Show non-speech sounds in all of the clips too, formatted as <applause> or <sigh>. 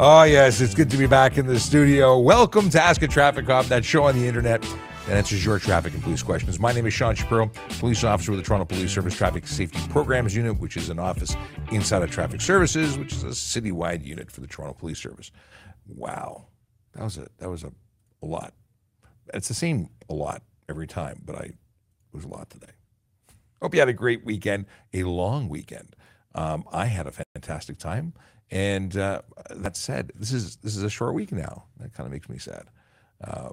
Oh, yes, it's good to be back in the studio. Welcome to Ask a Traffic Cop, that show on the internet that answers your traffic and police questions. My name is Sean Shapiro, police officer with the Toronto Police Service Traffic Safety Programs Unit, which is an office inside of Traffic Services, which is a citywide unit for the Toronto Police Service. Wow, that was a that was a, a lot. It's the same a lot every time, but I was a lot today. Hope you had a great weekend, a long weekend. Um, I had a fantastic time. And uh, that said, this is this is a short week now. That kind of makes me sad. Uh,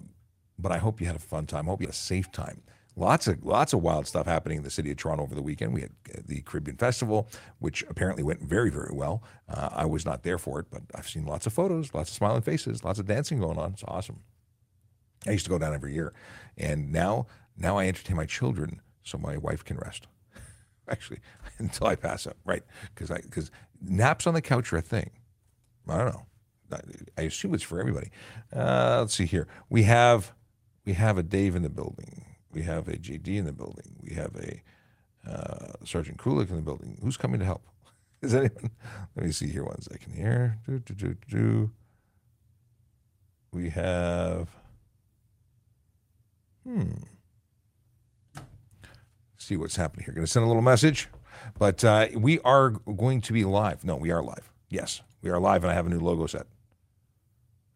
but I hope you had a fun time. I hope you had a safe time. Lots of lots of wild stuff happening in the city of Toronto over the weekend. We had uh, the Caribbean Festival, which apparently went very very well. Uh, I was not there for it, but I've seen lots of photos, lots of smiling faces, lots of dancing going on. It's awesome. I used to go down every year, and now now I entertain my children so my wife can rest. <laughs> Actually, <laughs> until I pass out, right? Because I because naps on the couch are a thing. I don't know. I assume it's for everybody. Uh, let's see here. We have we have a Dave in the building. We have a JD in the building. We have a uh, Sergeant Kulik in the building. Who's coming to help? <laughs> Is anyone? Let me see here one second here. Do, do, do, do. We have. Hmm. See what's happening here. Going to send a little message. But uh, we are going to be live. No, we are live. Yes, we are live, and I have a new logo set.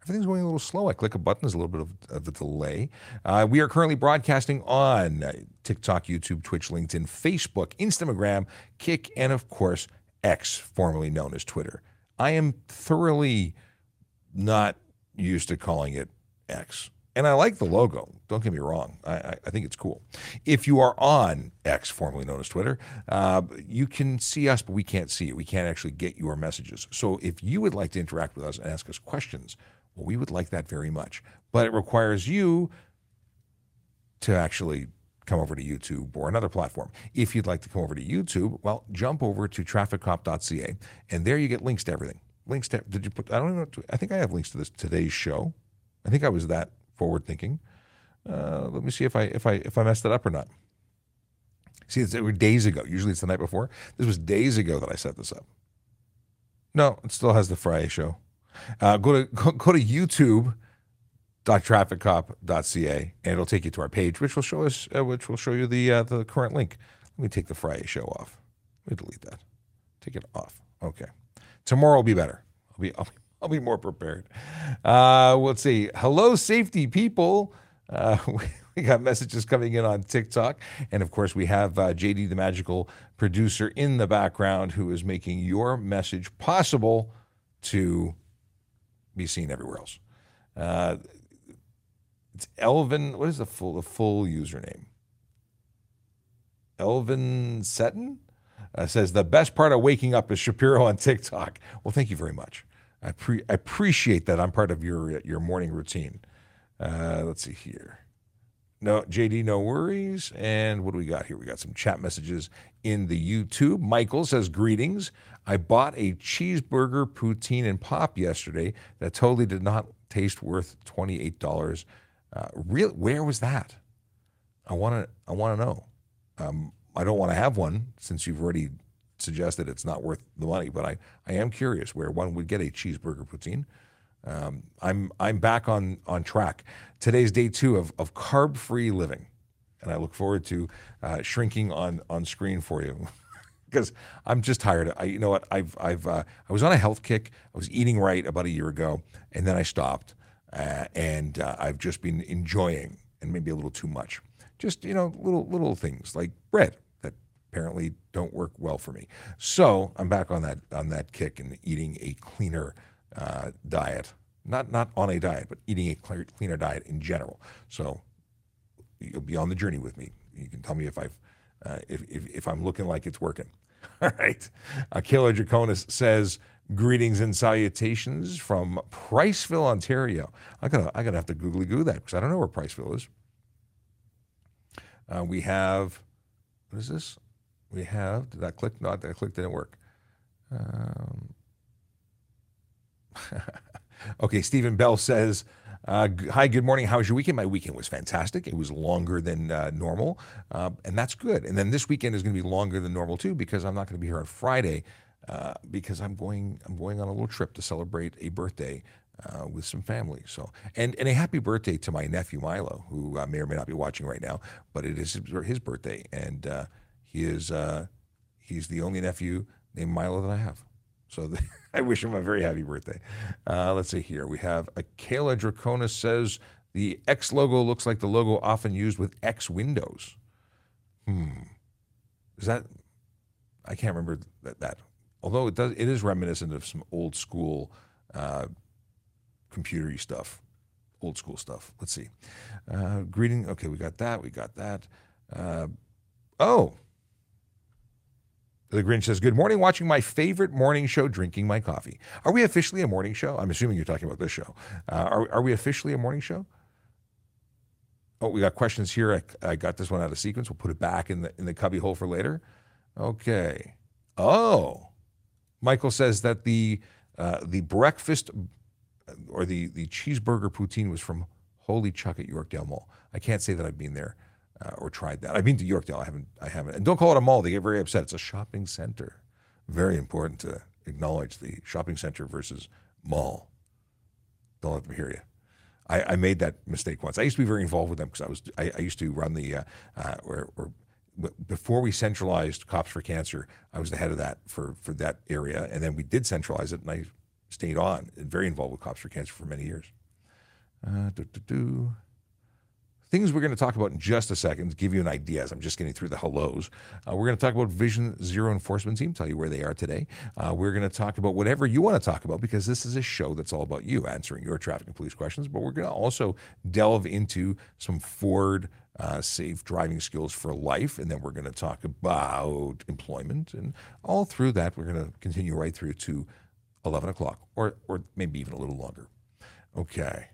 Everything's going a little slow. I click a button, there's a little bit of, of a delay. Uh, we are currently broadcasting on TikTok, YouTube, Twitch, LinkedIn, Facebook, Instagram, Kick, and of course, X, formerly known as Twitter. I am thoroughly not used to calling it X. And I like the logo. Don't get me wrong. I, I think it's cool. If you are on X, formerly known as Twitter, uh, you can see us, but we can't see you. We can't actually get your messages. So if you would like to interact with us and ask us questions, well, we would like that very much. But it requires you to actually come over to YouTube or another platform. If you'd like to come over to YouTube, well, jump over to trafficcop.ca, and there you get links to everything. Links to did you put? I don't know. I think I have links to this today's show. I think I was that forward thinking. Uh, let me see if I if I if I messed it up or not. See, it was days ago. Usually it's the night before. This was days ago that I set this up. No, it still has the Friday show. Uh, go to go, go to YouTube.trafficcop.ca and it'll take you to our page, which will show us, uh, which will show you the uh, the current link. Let me take the Friday show off. Let me delete that. Take it off. Okay. Tomorrow will be better. I'll be I'll be I'll be more prepared. Uh, let's see. Hello, safety people. Uh, we, <laughs> we, got messages coming in on TikTok. And of course, we have uh, JD, the magical producer, in the background who is making your message possible to be seen everywhere else. Uh, it's Elvin. What is the full the full username? Elvin Seton uh, says the best part of waking up is Shapiro on TikTok. Well, thank you very much. I, pre- I appreciate that I'm part of your your morning routine. Uh, let's see here. No, JD, no worries. And what do we got here? We got some chat messages in the YouTube. Michael says, Greetings. I bought a cheeseburger, poutine, and pop yesterday that totally did not taste worth $28. Uh, real, where was that? I want to I want to know. Um, I don't want to have one since you've already suggested it's not worth the money, but I, I am curious where one would get a cheeseburger poutine. Um, I'm I'm back on on track. Today's day two of of carb free living, and I look forward to uh, shrinking on on screen for you. <laughs> because I'm just tired. I, you know what? I've, I've, uh, I was on a health kick. I was eating right about a year ago, and then I stopped, uh, and uh, I've just been enjoying, and maybe a little too much. Just you know, little little things like bread apparently don't work well for me. So I'm back on that on that kick and eating a cleaner uh, diet. Not not on a diet, but eating a cleaner diet in general. So you'll be on the journey with me. You can tell me if I've uh, if, if, if I'm looking like it's working. <laughs> All right. Kayla Draconis says, Greetings and salutations from Priceville, Ontario. I gotta, I gotta have to googly goo that because I don't know where Priceville is. Uh, we have, what is this? We have. Did that click? No, that click didn't work. Um, <laughs> okay, Stephen Bell says, uh, "Hi, good morning. How was your weekend? My weekend was fantastic. It was longer than uh, normal, uh, and that's good. And then this weekend is going to be longer than normal too because I'm not going to be here on Friday. uh, because I'm going I'm going on a little trip to celebrate a birthday uh, with some family. So and and a happy birthday to my nephew Milo, who uh, may or may not be watching right now, but it is his, birthday, and he is uh, he's the only nephew named Milo that I have. So the, <laughs> I wish him a very happy birthday. Uh, let's see here. We have Akela Draconis says the X logo looks like the logo often used with X Windows. Hmm. Is that? I can't remember that. that. Although it does, it is reminiscent of some old school uh, computery stuff, old school stuff. Let's see. Uh, greeting. Okay, we got that. We got that. Uh, oh, the Grinch says, Good morning, watching my favorite morning show, drinking my coffee. Are we officially a morning show? I'm assuming you're talking about this show. Uh, are, are we officially a morning show? Oh, we got questions here. I, I, got this one out of sequence. We'll put it back in the in the cubby hole for later. Okay. Oh, Michael says that the uh, the breakfast or the the cheeseburger poutine was from Holy Chuck at Yorkdale Mall. I can't say that I've been there uh, or tried that. I've been to Yorkdale. I haven't. I haven't. And don't call it a mall. They get very upset. It's a shopping center. Very important to acknowledge the shopping center versus mall. Don't let them hear you. I, I made that mistake once. I used to be very involved with them because I was. I, I, used to run the uh, uh, or, or before we centralized Cops for Cancer. I was the head of that for for that area, and then we did centralize it, and I stayed on and very involved with Cops for Cancer for many years. Uh, things we're going to talk about in just a second to give you an idea as I'm just getting through the hellos. Uh, we're going to talk about Vision Zero Enforcement Team, tell you where they are today. Uh, we're going to talk about whatever you want to talk about because this is a show that's all about you answering your traffic and police questions. But we're going to also delve into some Ford uh, safe driving skills for life. And then we're going to talk about employment. And all through that, we're going to continue right through to 11 o'clock or, or maybe even a little longer. Okay.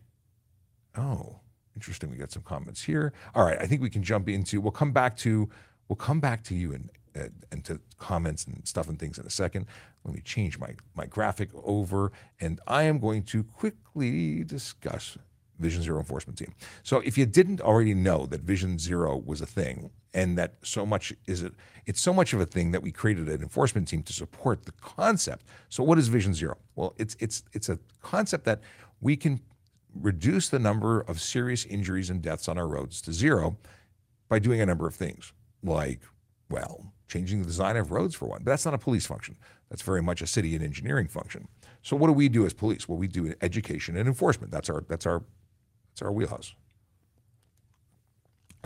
Oh, Interesting. We got some comments here. All right. I think we can jump into. We'll come back to. We'll come back to you and and, and to comments and stuff and things in a second. Let me change my my graphic over, and I am going to quickly discuss Vision Zero enforcement team. So if you didn't already know that Vision Zero was a thing, and that so much is it, it's so much of a thing that we created an enforcement team to support the concept. So what is Vision Zero? Well, it's it's it's a concept that we can reduce the number of serious injuries and deaths on our roads to zero by doing a number of things, like, well, changing the design of roads for one. But that's not a police function. That's very much a city and engineering function. So what do we do as police? Well, we do education and enforcement. That's our that's our that's our wheelhouse.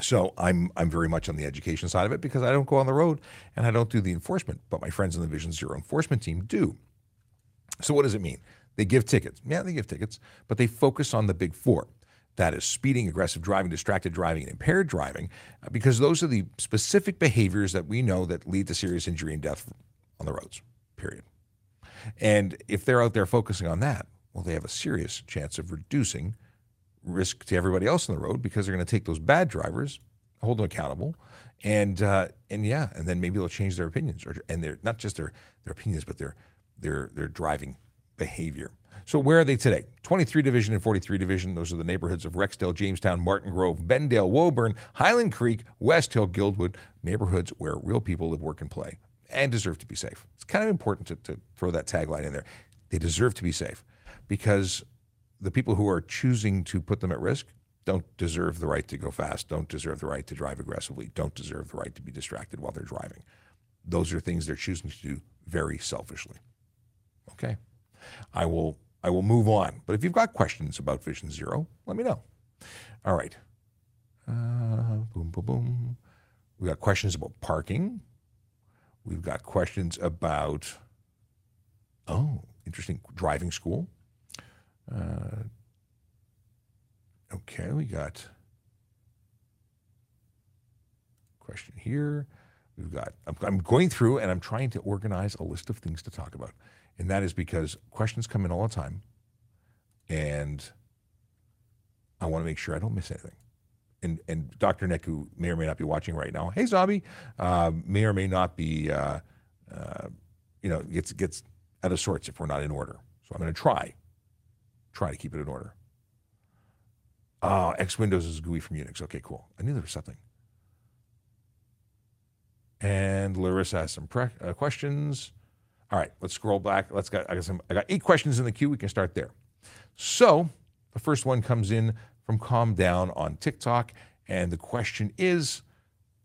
So I'm I'm very much on the education side of it because I don't go on the road and I don't do the enforcement, but my friends in the Vision Zero enforcement team do. So what does it mean? They give tickets. Yeah, they give tickets, but they focus on the big four. That is speeding, aggressive driving, distracted driving, and impaired driving, uh, because those are the specific behaviors that we know that lead to serious injury and death on the roads, period. And if they're out there focusing on that, well, they have a serious chance of reducing risk to everybody else on the road because they're going to take those bad drivers, hold them accountable, and uh, and yeah, and then maybe they'll change their opinions or and they're not just their their opinions, but their their their driving behavior. So where are they today? 23 Division and 43 Division. Those are the neighborhoods of Rexdale, Jamestown, Martin Grove, Bendale, Woburn, Highland Creek, West Hill, Guildwood, neighborhoods where real people live, work, and play and deserve to be safe. It's kind of important to, to throw that tagline in there. They deserve to be safe because the people who are choosing to put them at risk don't deserve the right to go fast, don't deserve the right to drive aggressively, don't deserve the right to be distracted while they're driving. Those are things they're choosing to do very selfishly. Okay. I will I will move on. But if you've got questions about Vision Zero, let me know. All right. Uh, boom, boom, boom. We've got questions about parking. We've got questions about, oh, interesting, driving school. Uh, okay, we got question here. We've got, I'm, I'm going through and I'm trying to organize a list of things to talk about. And that is because questions come in all the time. And I want to make sure I don't miss anything. And, and Dr. Nick, who may or may not be watching right now, hey, Zombie, uh, may or may not be, uh, uh, you know, gets, gets out of sorts if we're not in order. So I'm going to try, try to keep it in order. Oh, X Windows is GUI from Unix. Okay, cool. I knew there was something. And Larissa has some pre- uh, questions. All right, let's scroll back. Let's got I got some I got eight questions in the queue. We can start there. So the first one comes in from Calm Down on TikTok, and the question is.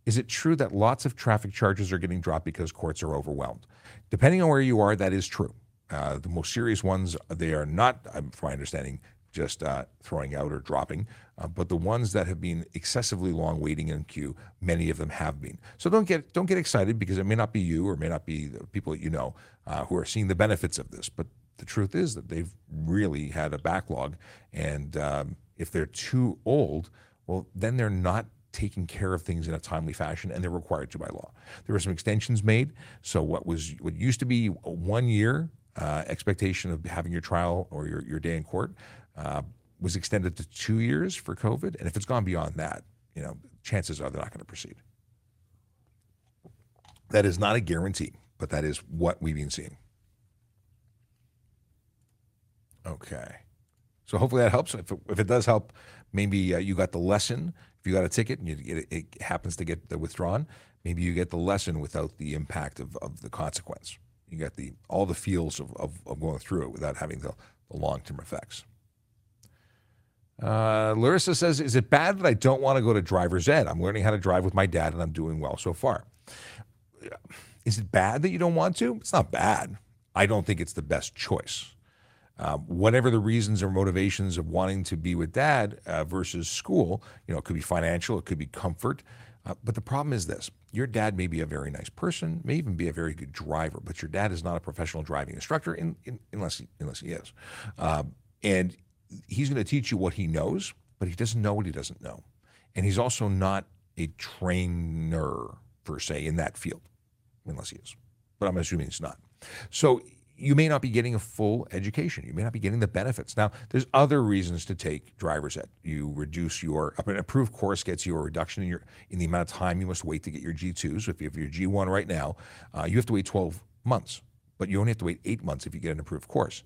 Is it true that lots of traffic charges are getting dropped because courts are overwhelmed? Depending on where you are, that is true. Uh, the most serious ones, they are not, um, from my understanding, just uh, throwing out or dropping. Uh, but the ones that have been excessively long waiting in queue, many of them have been. So don't get don't get excited because it may not be you or may not be the people that you know uh, who are seeing the benefits of this. But the truth is that they've really had a backlog, and um, if they're too old, well, then they're not taking care of things in a timely fashion, and they're required to by law. There were some extensions made, so what was what used to be one year uh, expectation of having your trial or your, your day in court uh, was extended to two years for COVID, and if it's gone beyond that, you know, chances are they're not going to proceed. That is not a guarantee, but that is what we've been seeing. Okay. So hopefully that helps. If it, if it does help, maybe uh, you got the lesson. If you got a ticket and you it, it happens to get withdrawn, maybe you get the lesson without the impact of, of the consequence. You get the all the feels of, of, of going through it without having the, the long term effects. Uh, Larissa says, Is it bad that I don't want to go to driver's ed? I'm learning how to drive with my dad and I'm doing well so far. Is it bad that you don't want to? It's not bad. I don't think it's the best choice. Um, whatever the reasons or motivations of wanting to be with dad uh, versus school, you know, it could be financial, it could be comfort. Uh, but the problem is this your dad may be a very nice person, may even be a very good driver, but your dad is not a professional driving instructor in, in, unless, he, unless he is. Um, and he's going to teach you what he knows, but he doesn't know what he doesn't know. And he's also not a trainer per se in that field, unless he is. But I'm assuming he's not. So you may not be getting a full education. You may not be getting the benefits. Now, there's other reasons to take driver's ed. You reduce your an approved course gets you a reduction in your in the amount of time you must wait to get your G2. So if you have your G1 right now, uh, you have to wait 12 months, but you only have to wait eight months if you get an approved course.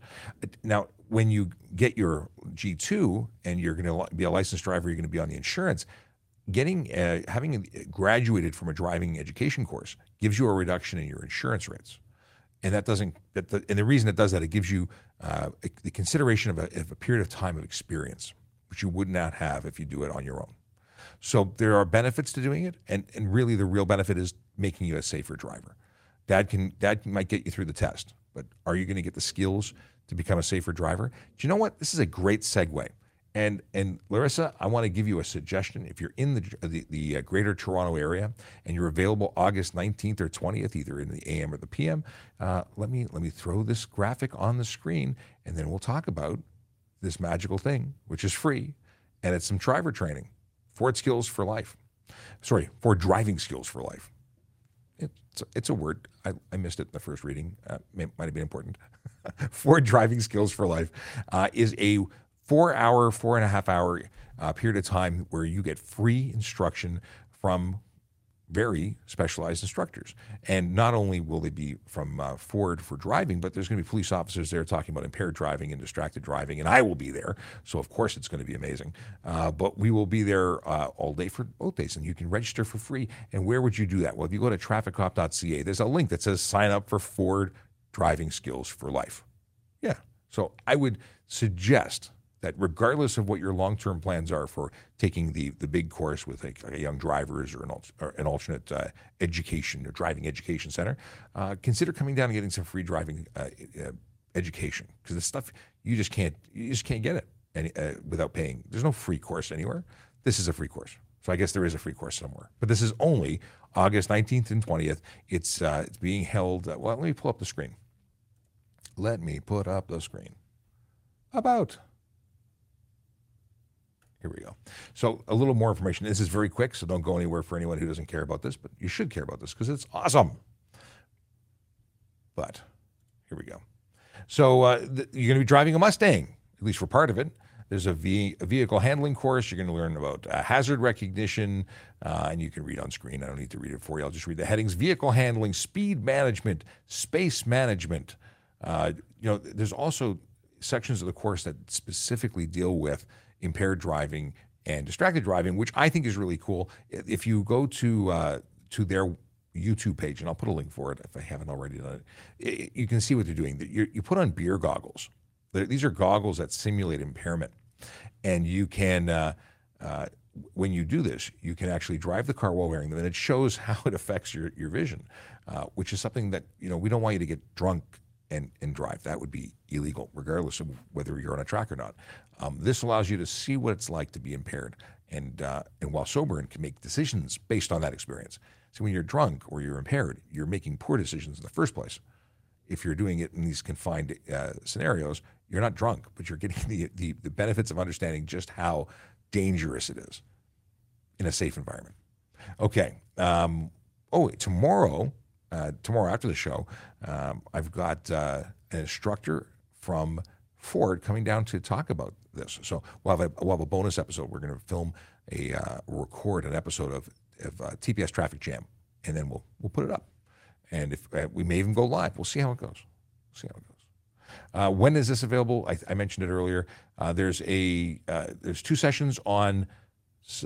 Now, when you get your G2 and you're going to be a licensed driver, you're going to be on the insurance. Getting uh, having graduated from a driving education course gives you a reduction in your insurance rates and that doesn't that the, and the reason it does that it gives you uh, the consideration of a, of a, period of time of experience which you would not have if you do it on your own so there are benefits to doing it and and really the real benefit is making you a safer driver dad can dad might get you through the test but are you going to get the skills to become a safer driver do you know what this is a great segue and and Larissa, I want to give you a suggestion. If you're in the the, the uh, Greater Toronto area and you're available August 19th or 20th, either in the AM or the PM, uh, let me let me throw this graphic on the screen, and then we'll talk about this magical thing, which is free, and it's some driver training, Ford skills for life. Sorry, Ford driving skills for life. It's it's a word. I, I missed it in the first reading. Uh, might have been important. <laughs> Ford driving skills for life uh, is a four hour, four and a half hour uh, period of time where you get free instruction from very specialized instructors. And not only will they be from uh, Ford for driving, but there's going to be police officers there talking about impaired driving and distracted driving, and I will be there. So, of course, it's going to be amazing. Uh, but we will be there uh, all day for both days, and you can register for free. And where would you do that? Well, if you go to trafficcop.ca, there's a link that says sign up for Ford driving skills for life. Yeah. So, I would suggest that regardless of what your long-term plans are for taking the, the big course with a, a young drivers or an, or an alternate uh, education or driving education center, uh, consider coming down and getting some free driving uh, uh education because the stuff you just can't you just can't get it any, uh, without paying. There's no free course anywhere. This is a free course, so I guess there is a free course somewhere. But this is only August 19th and 20th. It's uh, it's being held. well, let me pull up the screen. Let me put up the screen. About here we go. So a little more information. This is very quick, so don't go anywhere for anyone who doesn't care about this, but you should care about this because it's awesome. But here we go. So uh, th- you're going to be driving a Mustang, at least for part of it. There's a, v- a vehicle handling course. You're going to learn about uh, hazard recognition, uh, and you can read on screen. I don't need to read it for you. I'll just read the headings: vehicle handling, speed management, space management. Uh, you know, there's also sections of the course that specifically deal with impaired driving and distracted driving, which I think is really cool. If you go to uh, to their YouTube page, and I'll put a link for it if I haven't already done it. you can see what they're doing. You, you put on beer goggles. These are goggles that simulate impairment, and you can. Uh, uh, when you do this, you can actually drive the car while wearing them, and it shows <laughs> how it affects your, your vision, uh, which is something that you know we don't want you to get drunk and, and drive. That would be illegal, regardless of whether you're on a track or not. Um, this allows you to see what it's like to be impaired, and uh, and while sober, and can make decisions based on that experience. So when you're drunk or you're impaired, you're making poor decisions in the first place. If you're doing it in these confined uh, scenarios, you're not drunk, but you're getting <laughs> the, the, the benefits of understanding just how dangerous it is in a safe environment. Okay. Um, oh, tomorrow, uh, tomorrow after the show, um, I've got uh, an instructor from Ford coming down to talk about this. So we'll have a, we'll have a bonus episode. We're going to film a uh, record an episode of of uh, TPS Traffic Jam, and then we'll we'll put it up. And if uh, we may even go live, we'll see how it goes. We'll see how it goes. Uh, when is this available? I, I mentioned it earlier. Uh, there's a uh, there's two sessions on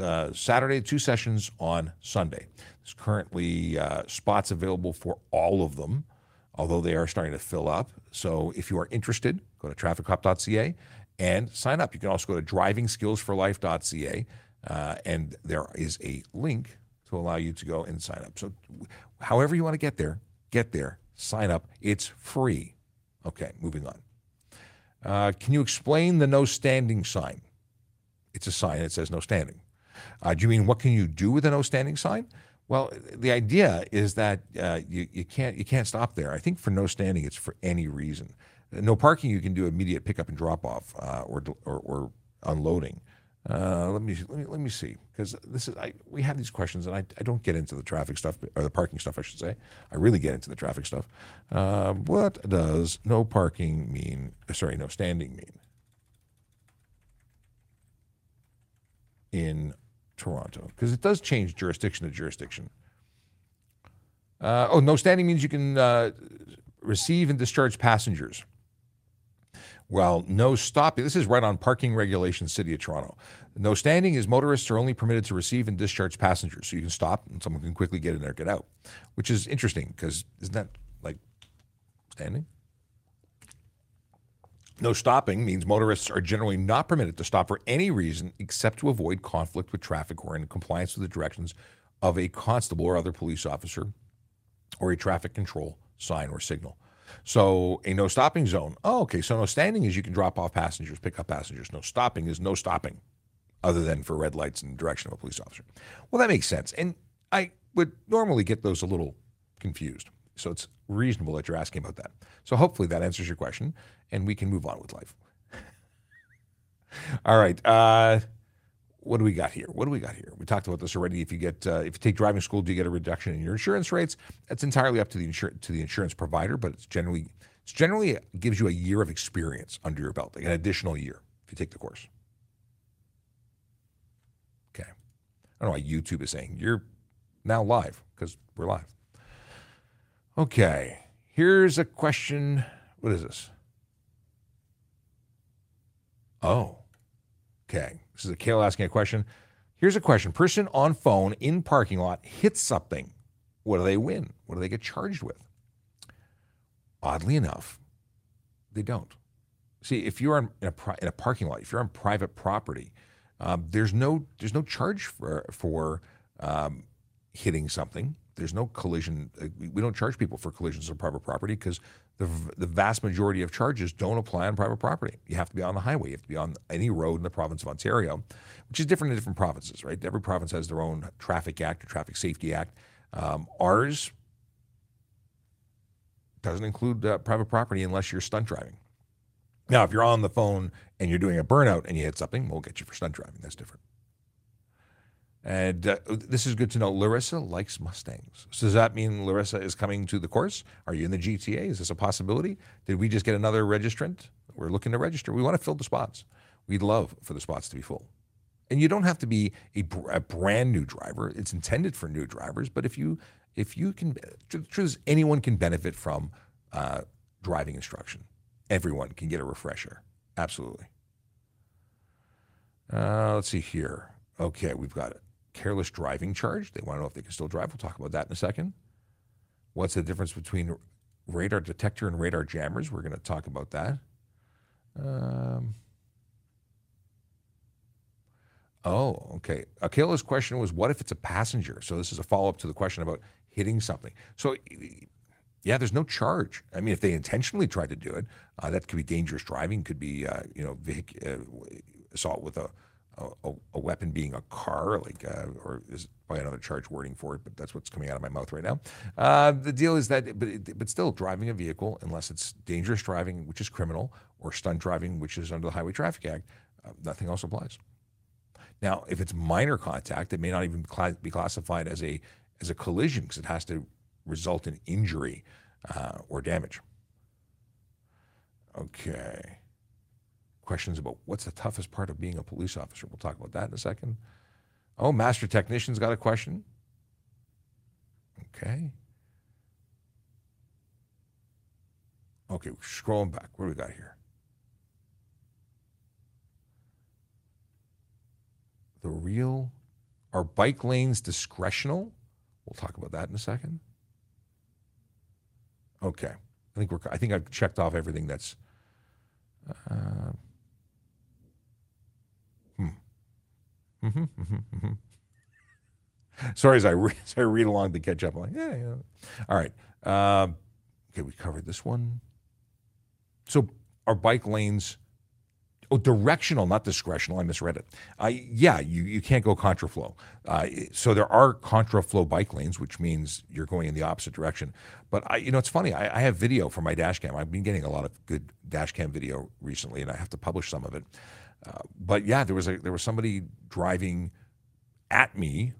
uh, Saturday, two sessions on Sunday. There's currently spots available for all of them, although they are starting to fill up. So if you are interested, go to trafficcop.ca and sign up. You can also go to drivingskillsforlife.ca. Uh, and there is a link to allow you to go and sign up. So, however you want to get there, get there, sign up. It's free. Okay, moving on. Uh, can you explain the no standing sign? It's a sign that says no standing. Uh, do you mean what can you do with a no standing sign? Well, the idea is that uh, you, you can't you can't stop there. I think for no standing, it's for any reason. No parking, you can do immediate pickup and drop off uh, or, or, or unloading. Uh, let me let me let me see because this is I we have these questions and I, I don't get into the traffic stuff or the parking stuff I should say I really get into the traffic stuff. Uh, what does no parking mean? Uh, sorry, no standing mean in Toronto because it does change jurisdiction to jurisdiction. Uh, oh, no standing means you can uh, receive and discharge passengers. Well, no stopping. This is right on parking regulations, City of Toronto. No standing is motorists are only permitted to receive and discharge passengers. So you can stop and someone can quickly get in there, get out, which is interesting because isn't that like standing? No stopping means motorists are generally not permitted to stop for any reason except to avoid conflict with traffic or in compliance with the directions of a constable or other police officer or a traffic control sign or signal. So a no stopping zone. Oh, okay. So no standing is you can drop off passengers, pick up passengers. No stopping is no stopping, other than for red lights in the direction of a police officer. Well, that makes sense. And I would normally get those a little confused. So it's reasonable that you're asking about that. So hopefully that answers your question, and we can move on with life. <laughs> All right. Uh, what do we got here? What do we got here? We talked about this already. If you get uh, if you take driving school, do you get a reduction in your insurance rates? That's entirely up to the insur- to the insurance provider, but it's generally it's generally it gives you a year of experience under your belt, like an additional year if you take the course. Okay, I don't know why YouTube is saying you're now live because we're live. Okay, here's a question. What is this? Oh, okay. This is a Kale asking a question. Here's a question. Person on phone in parking lot hits something. What do they win? What do they get charged with? Oddly enough, they don't. See, if you're in a, in a parking lot, if you're on private property, um, there's no there's no charge for for um, hitting something. There's no collision. Uh, we don't charge people for collisions on private property because the, the vast majority of charges don't apply on private property. You have to be on the highway. You have to be on any road in the province of Ontario, which is different in different provinces, right? Every province has their own traffic act or traffic safety act. Um, ours doesn't include uh, private property unless you're stunt driving. Now, if you're on the phone and you're doing a burnout and you hit something, we'll get you for stunt driving. That's different. And uh, this is good to know. Larissa likes Mustangs. So does that mean Larissa is coming to the course? Are you in the GTA? Is this a possibility? Did we just get another registrant? We're looking to register. We want to fill the spots. We'd love for the spots to be full. And you don't have to be a, a brand new driver. It's intended for new drivers. But if you if you can, the truth is, anyone can benefit from uh, driving instruction. Everyone can get a refresher. Absolutely. Uh, let's see here. Okay, we've got it careless driving charge. They want to know if they can still drive. We'll talk about that in a second. What's the difference between radar detector and radar jammers? We're going to talk about that. Um, oh, okay. Akila's question was, what if it's a passenger? So this is a follow up to the question about hitting something. So, yeah, there's no charge. I mean, if they intentionally tried to do it, uh, that could be dangerous driving. Could be, uh, you know, vehic- uh, assault with a, a, a weapon being a car, like, uh, or is probably another charge wording for it, but that's what's coming out of my mouth right now. Uh, the deal is that, but, but still, driving a vehicle, unless it's dangerous driving, which is criminal, or stunt driving, which is under the Highway Traffic Act, uh, nothing else applies. Now, if it's minor contact, it may not even be classified as a as a collision because it has to result in injury uh, or damage. Okay. Questions about what's the toughest part of being a police officer? We'll talk about that in a second. Oh, master technician's got a question. Okay. Okay, scrolling back. What do we got here? The real are bike lanes discretional? We'll talk about that in a second. Okay. I think we're I think I've checked off everything that's uh, hmm. Mm-hmm, mm-hmm, mm-hmm. Sorry, as I, re- as I read along to catch up, I'm like, yeah, yeah. All right. Um, okay, we covered this one. So, are bike lanes Oh, directional, not discretional. I misread it. Uh, yeah, you, you can't go contraflow. Uh, so there are contraflow bike lanes, which means you're going in the opposite direction. But I, you know, it's funny. I, I have video from my dash cam. I've been getting a lot of good dash cam video recently, and I have to publish some of it. But yeah, there was a there was somebody driving at me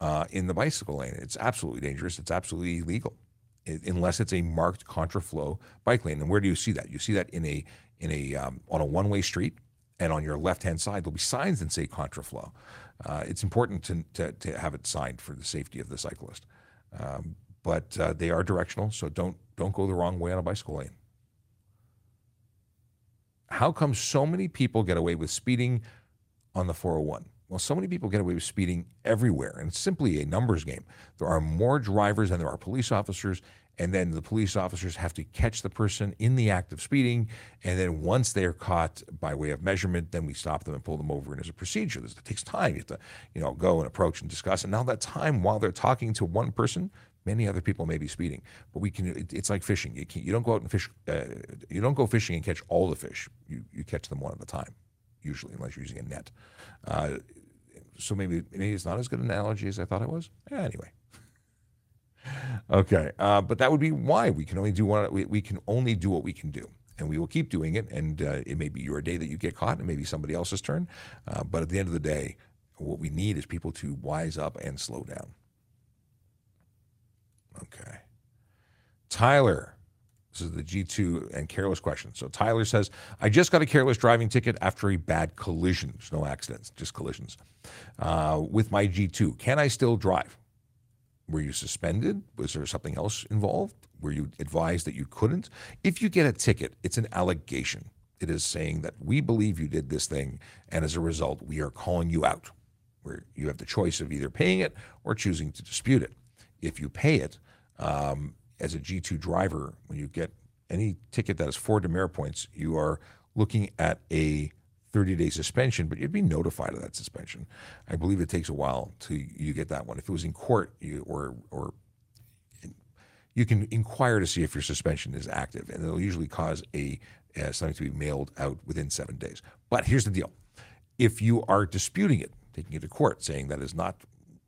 uh, in the bicycle lane. It's absolutely dangerous. It's absolutely illegal unless it's a marked contraflow bike lane. And where do you see that? You see that in a in a um, on a one-way street, and on your left-hand side there'll be signs that say contraflow. Uh, it's important to, to, to, have it signed for the safety of the cyclist. Um, but uh, they are directional, so don't don't go the wrong way on a bicycle lane. How come so many people get away with speeding on the 401? Well, so many people get away with speeding everywhere, and it's simply a numbers game. There are more drivers than there are police officers, and then the police officers have to catch the person in the act of speeding. And then once they're caught by way of measurement, then we stop them and pull them over. And as a procedure, this takes time. You have to, you know, go and approach and discuss. And now that time, while they're talking to one person, many other people may be speeding. But we can. It, it's like fishing. You can, you don't go out and fish. Uh, you don't go fishing and catch all the fish. You you catch them one at a time, usually, unless you're using a net. Uh, so maybe maybe it's not as good an analogy as I thought it was. Yeah, anyway <laughs> okay, uh, but that would be why we can only do what we, we, can only do what we can do, and we will keep doing it. And uh, it may be your day that you get caught, and maybe somebody else's turn. Uh, but at the end of the day, what we need is people to wise up and slow down. Okay, Tyler. This is the G2 and careless question. So Tyler says, I just got a careless driving ticket after a bad collision. There's no accidents, just collisions. Uh, with my G2, can I still drive? Were you suspended? Was there something else involved? Were you advised that you couldn't? If you get a ticket, it's an allegation. It is saying that we believe you did this thing, and as a result, we are calling you out. Where you have the choice of either paying it or choosing to dispute it. If you pay it, um, as a G2 driver, when you get any ticket that has four demerit points, you are looking at a 30 day suspension, but you'd be notified of that suspension. I believe it takes a while to you get that one. If it was in court, you or or you can inquire to see if your suspension is active, and it'll usually cause a uh, something to be mailed out within seven days. But here's the deal: if you are disputing it, taking it to court, saying that is not,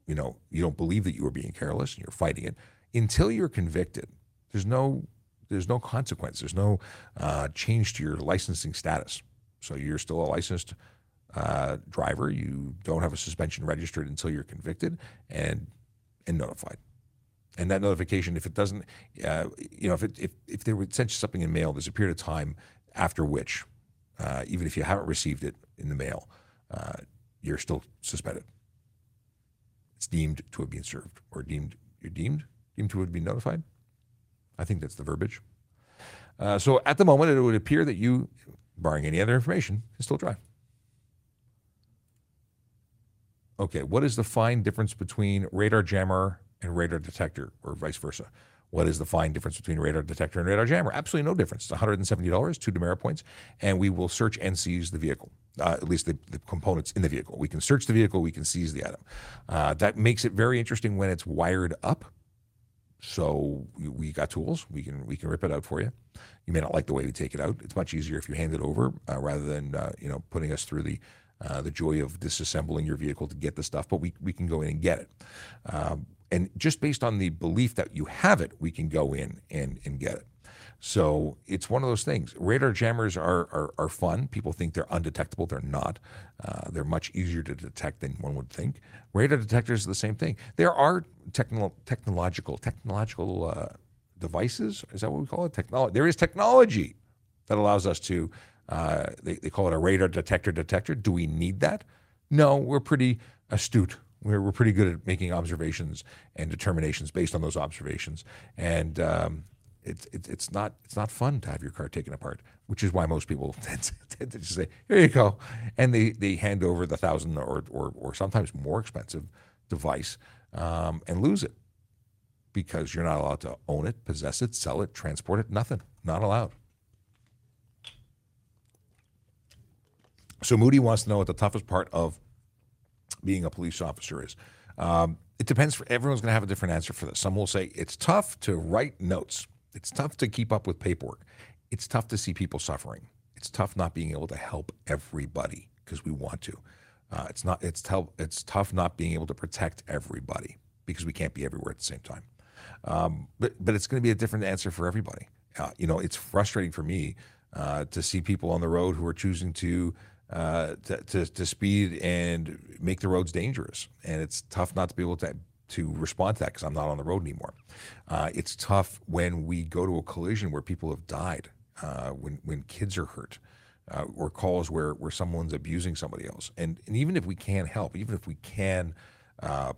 you know, you don't believe that you were being careless and you're fighting it, until you're convicted, there's no there's no consequence. There's no uh, change to your licensing status. So you're still a licensed uh, driver. You don't have a suspension registered until you're convicted and and notified. And that notification, if it doesn't, uh, you know, if it, if if they would send you something in mail, there's a period of time after which, uh, even if you haven't received it in the mail, uh, you're still suspended. It's deemed to have been served, or deemed you're deemed deemed to have been notified. I think that's the verbiage. Uh, so at the moment, it would appear that you barring any other information, can still drive. Okay, what is the fine difference between radar jammer and radar detector, or vice versa? What is the fine difference between radar detector and radar jammer? Absolutely no difference. It's $170, two demerit points, and we will search and seize the vehicle, uh, at least the, the, components in the vehicle. We can search the vehicle, we can seize the item. Uh, that makes it very interesting when it's wired up. So we got tools. We can we can rip it out for you. You may not like the way we take it out. It's much easier if you hand it over uh, rather than uh, you know putting us through the uh, the joy of disassembling your vehicle to get the stuff. But we we can go in and get it. Um, and just based on the belief that you have it, we can go in and, and get it. So it's one of those things. Radar jammers are, are, are fun. People think they're undetectable. They're not. Uh, they're much easier to detect than one would think. Radar detectors are the same thing. There are techno- technological technological uh, devices. Is that what we call it? Technology. There is technology that allows us to. Uh, they, they call it a radar detector detector. Do we need that? No, we're pretty astute we're, we're pretty good at making observations and determinations based on those observations. And um, it's it, it's not it's not fun to have your car taken apart, which is why most people <laughs> tend to, just say, "Here you go," and they they hand over the thousand or or, or sometimes more expensive device um, and lose it because you're not allowed to own it, possess it, sell it, transport it. Nothing, not allowed. So Moody wants to know what the toughest part of being a police officer is. Um, it depends. For, everyone's going to have a different answer for this. Some will say it's tough to write notes. It's tough to keep up with paperwork. It's tough to see people suffering. It's tough not being able to help everybody because we want to. Uh, it's not. It's tough. It's tough not being able to protect everybody because we can't be everywhere at the same time. Um, but but it's going to be a different answer for everybody. Uh, you know, it's frustrating for me uh, to see people on the road who are choosing to uh, to, to, to, speed and make the roads dangerous. And it's tough not to be able to, to respond to that because I'm not on the road anymore. Uh, it's tough when we go to a collision where people have died, uh, when, when kids are hurt, uh, or calls where, where someone's abusing somebody else. And, and even if we can help, even if we can, uh,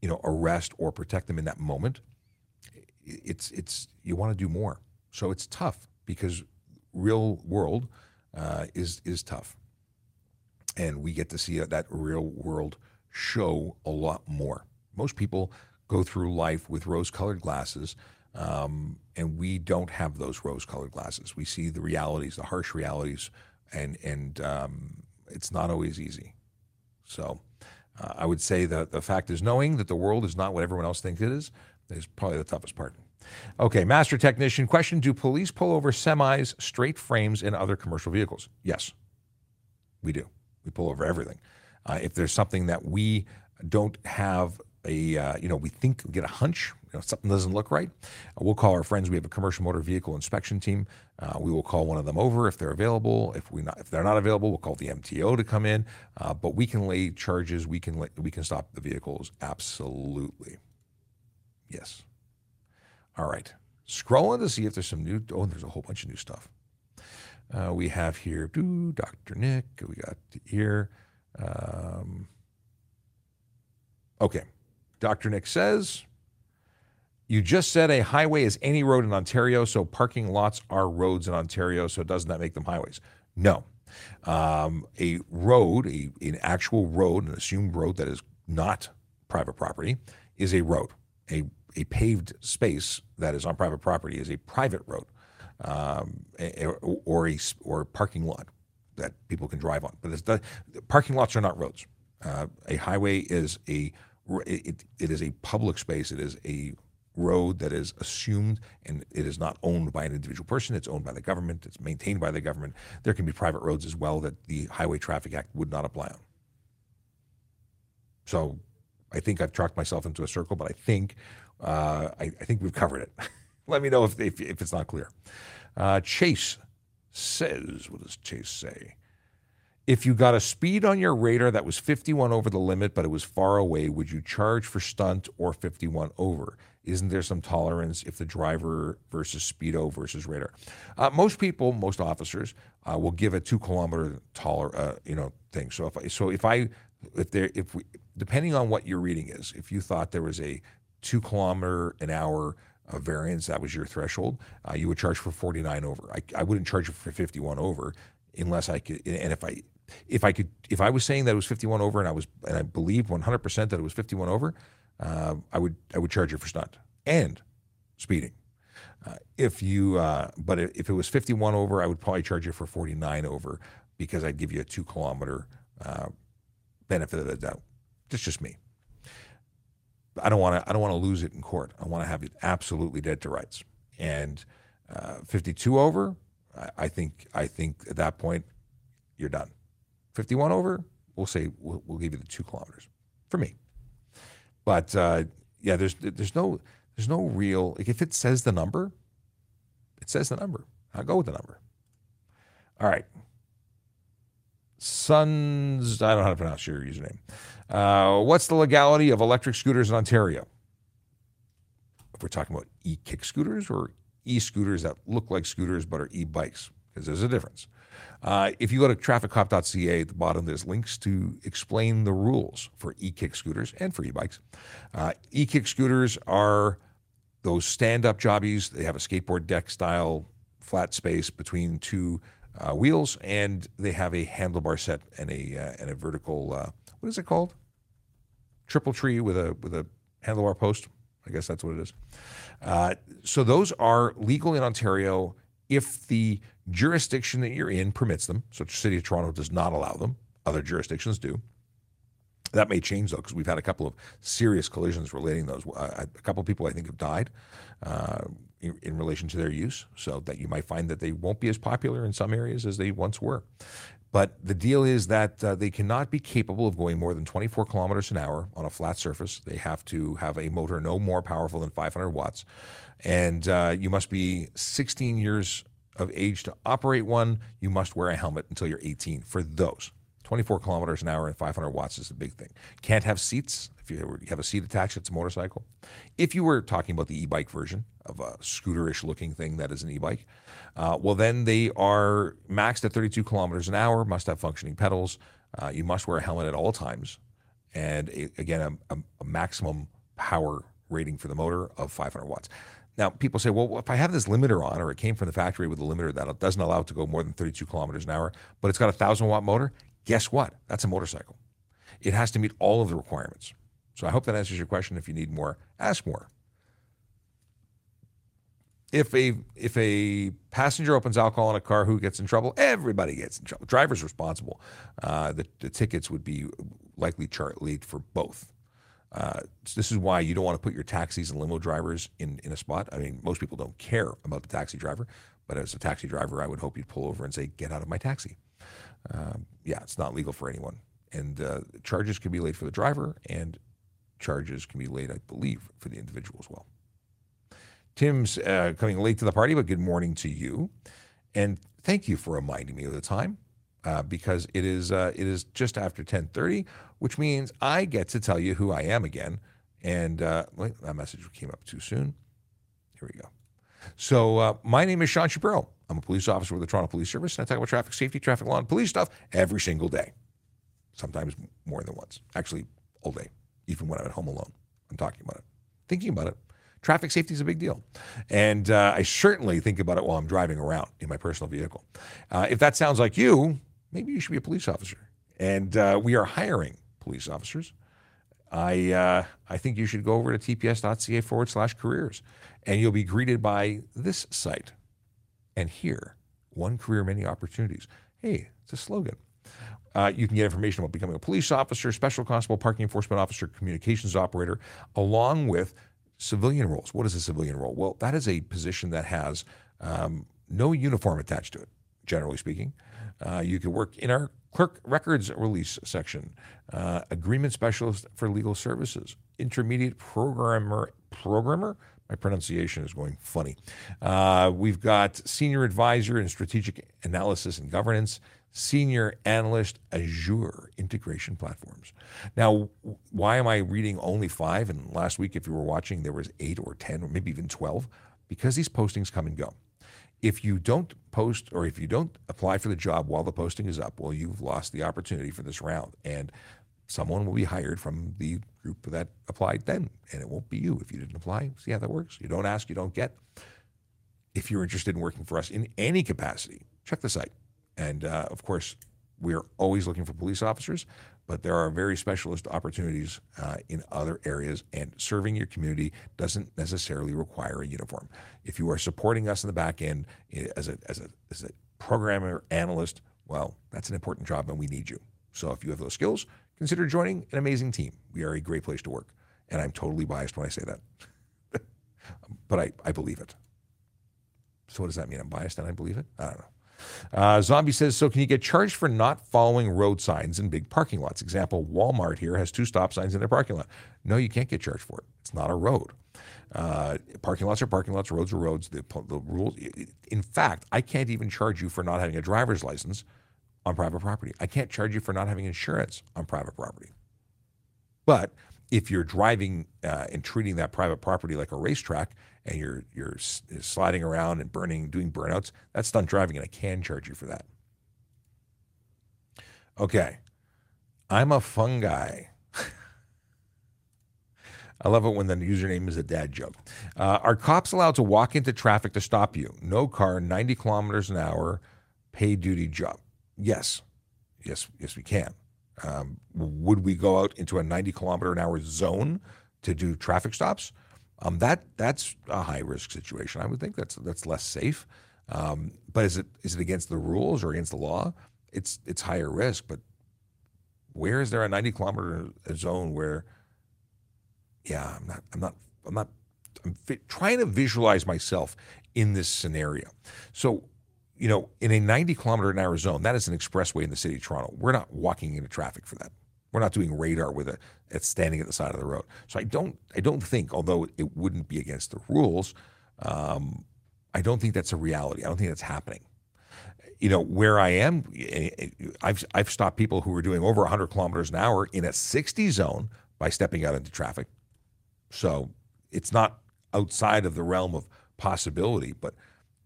you know, arrest or protect them in that moment, it's, it's, you want to do more. So it's tough because real world uh, is, is tough and we get to see that real world show a lot more. Most people go through life with rose colored glasses, um, and we don't have those rose colored glasses. We see the realities, the harsh realities, and, and um, it's not always easy. So uh, I would say that the fact is knowing that the world is not what everyone else thinks it is is probably the toughest part. Okay, master technician question Do police pull over semis, straight frames, and other commercial vehicles? Yes, we do. We pull over everything. Uh, if there's something that we don't have a, uh, you know, we think we get a hunch, you know, something doesn't look right, uh, we'll call our friends. We have a commercial motor vehicle inspection team. Uh, we will call one of them over if they're available. If we not, if they're not available, we'll call the MTO to come in. Uh, but we can lay charges. We can lay, we can stop the vehicles. Absolutely, yes. All right. Scrolling to see if there's some new. Oh, there's a whole bunch of new stuff. Uh, we have here doo, Dr. Nick. We got here. Um, okay. Dr. Nick says, You just said a highway is any road in Ontario, so parking lots are roads in Ontario, so doesn't that make them highways? No. Um, a road, a, an actual road, an assumed road that is not private property, is a road. A, a paved space that is on private property is a private road um, or a or a parking lot that people can drive on. But the, parking lots are not roads. Uh, a highway is a it, it is a public space. It is a road that is assumed and it is not owned by an individual person. It's owned by the government. It's maintained by the government. There can be private roads as well that the Highway Traffic Act would not apply on. So I think I've talked myself into a circle, but I think uh, I, I think we've covered it. <laughs> Let me know if, if, if it's not clear. Uh, Chase says, what does Chase say? If you got a speed on your radar that was 51 over the limit, but it was far away, would you charge for stunt or 51 over? Isn't there some tolerance if the driver versus speedo versus radar? Uh, most people, most officers, uh, will give a two kilometer taller, uh, you know, thing. So if I, so if I, if there, if we, depending on what your reading is, if you thought there was a two kilometer an hour a variance, that was your threshold, uh, you would charge for 49 over. I, I wouldn't charge for 51 over unless I could, and if I, if I could, if I was saying that it was 51 over and I was, and I believed 100% that it was 51 over, uh, I would, I would charge you for stunt. And speeding. Uh, if you, uh, but if it was 51 over, I would probably charge you for 49 over because I'd give you a two kilometer uh, benefit of the doubt. That's just me. I don't want to. I don't want to lose it in court. I want to have it absolutely dead to rights. And uh, 52 over, I, I, think. I think at that point, you're done. 51 over, we'll say we'll, we'll give you the two kilometers for me. But uh, yeah, there's there's no there's no real like if it says the number, it says the number. I'll go with the number. All right. Sons, I don't know how to pronounce your username. Uh, what's the legality of electric scooters in Ontario? If we're talking about e-kick scooters or e-scooters that look like scooters but are e-bikes, because there's a difference. Uh, if you go to trafficcop.ca, at the bottom there's links to explain the rules for e-kick scooters and for e-bikes. Uh, e-kick scooters are those stand-up jobbies. They have a skateboard deck style flat space between two uh, wheels, and they have a handlebar set and a uh, and a vertical. Uh, what is it called? Triple tree with a with a handlebar post. I guess that's what it is. Uh, so those are legal in Ontario if the jurisdiction that you're in permits them. So the City of Toronto does not allow them. Other jurisdictions do. That may change though, because we've had a couple of serious collisions relating those. Uh, a couple of people I think have died uh, in, in, relation to their use, so that you might find that they won't be as popular in some areas as they once were. But the deal is that uh, they cannot be capable of going more than 24 kilometers an hour on a flat surface. They have to have a motor no more powerful than 500 watts, and uh, you must be 16 years of age to operate one. You must wear a helmet until you're 18 for those. 24 kilometers an hour and 500 watts is a big thing. Can't have seats. If you have a seat attached, it's a motorcycle. If you were talking about the e bike version of a scooterish looking thing that is an e bike, uh, well, then they are maxed at 32 kilometers an hour, must have functioning pedals. Uh, you must wear a helmet at all times. And a, again, a, a, maximum power rating for the motor of 500 watts. Now, people say, well, if I have this limiter on, or it came from the factory with a limiter that doesn't allow it to go more than 32 kilometers an hour, but it's got a 1,000 watt motor, Guess what? That's a motorcycle. It has to meet all of the requirements. So I hope that answers your question. If you need more, ask more. If a if a passenger opens alcohol in a car, who gets in trouble? Everybody gets in trouble. Driver's responsible. Uh, the, the tickets would be likely chart lead for both. Uh, this is why you don't want to put your taxis and limo drivers in, in a spot. I mean, most people don't care about the taxi driver, but as a taxi driver, I would hope you'd pull over and say, "Get out of my taxi." Um, yeah, it's not legal for anyone. And uh, charges can be laid for the driver, and charges can be laid, I believe, for the individual as well. Tim's uh, coming late to the party, but good morning to you, and thank you for reminding me of the time, uh, because it is uh, it is just after ten thirty, which means I get to tell you who I am again. And uh, wait, that message came up too soon. Here we go. So uh, my name is Sean Shapiro. I'm a police officer with the Toronto Police Service, and I talk about traffic safety, traffic law, and police stuff every single day. Sometimes more than once. Actually, all day, even when I'm at home alone. I'm talking about it, thinking about it. Traffic safety is a big deal. And uh, I certainly think about it while I'm driving around in my personal vehicle. Uh, if that sounds like you, maybe you should be a police officer. And uh, we are hiring police officers. I, uh, I think you should go over to tps.ca forward slash careers and you'll be greeted by this site and here, one career, many opportunities. Hey, it's a slogan. Uh, you can get information about becoming a police officer, special constable, parking enforcement officer, communications operator, along with civilian roles. What is a civilian role? Well, that is a position that has um, no uniform attached to it, generally speaking. Uh, you can work in our clerk records release section, uh, agreement specialist for legal services, intermediate programmer, programmer, my pronunciation is going funny. Uh, we've got senior advisor in strategic analysis and governance, senior analyst Azure integration platforms. Now, why am I reading only five? And last week, if you were watching, there was eight or 10 or maybe even 12 because these postings come and go. If you don't post or if you don't apply for the job while the posting is up, well, you've lost the opportunity for this round. And someone will be hired from the group that applied then, and it won't be you if you didn't apply. See how that works? You don't ask, you don't get. If you're interested in working for us in any capacity, check the site. And uh, of course, We are always looking for police officers, but there are very specialist opportunities uh, in other areas, and serving your community doesn't necessarily require a uniform. If you are supporting us in the back end eh, as a, as a, as a programmer, analyst, well, that's an important job and we need you. So if you have those skills, consider joining an amazing team. We are a great place to work. And I'm totally biased when I say that. <laughs> but I, I believe it. So what does that mean? I'm biased and I believe it? I don't know. Uh, Zombie says, so can you get charged for not following road signs in big parking lots? Example, Walmart here has two stop signs in their parking lot. No, you can't get charged for it. It's not a road. Uh, parking lots are parking lots, roads are roads. The, the rules. In fact, I can't even charge you for not having a driver's license on private property. I can't charge you for not having insurance on private property. But if you're driving uh, and treating that private property like a racetrack and you're you're sliding around and burning, doing burnouts, that's stunt driving, and I can charge you for that. Okay, I'm a fun guy. <laughs> I love it when the username is a dad joke. Uh, are cops allowed to walk into traffic to stop you? No car, 90 kilometers an hour, pay duty job. Yes, yes, yes, we can. Um, would we go out into a 90 kilometer an hour zone to do traffic stops? Um, that that's a high risk situation. I would think that's that's less safe. Um, but is it is it against the rules or against the law? It's it's higher risk. But where is there a 90 kilometer zone where? Yeah, I'm not. I'm not. I'm not. I'm trying to visualize myself in this scenario. So you know, in a 90 kilometer an hour zone, that is an expressway in the city of Toronto. We're not walking into traffic for that. We're not doing radar with it. It's standing at the side of the road. So I don't, I don't think, although it wouldn't be against the rules, um, I don't think that's a reality. I don't think that's happening. You know, where I am, eh, eh, I've, I've stopped people who were doing over 100 kilometers an hour in a 60 zone by stepping out into traffic. So it's not outside of the realm of possibility, but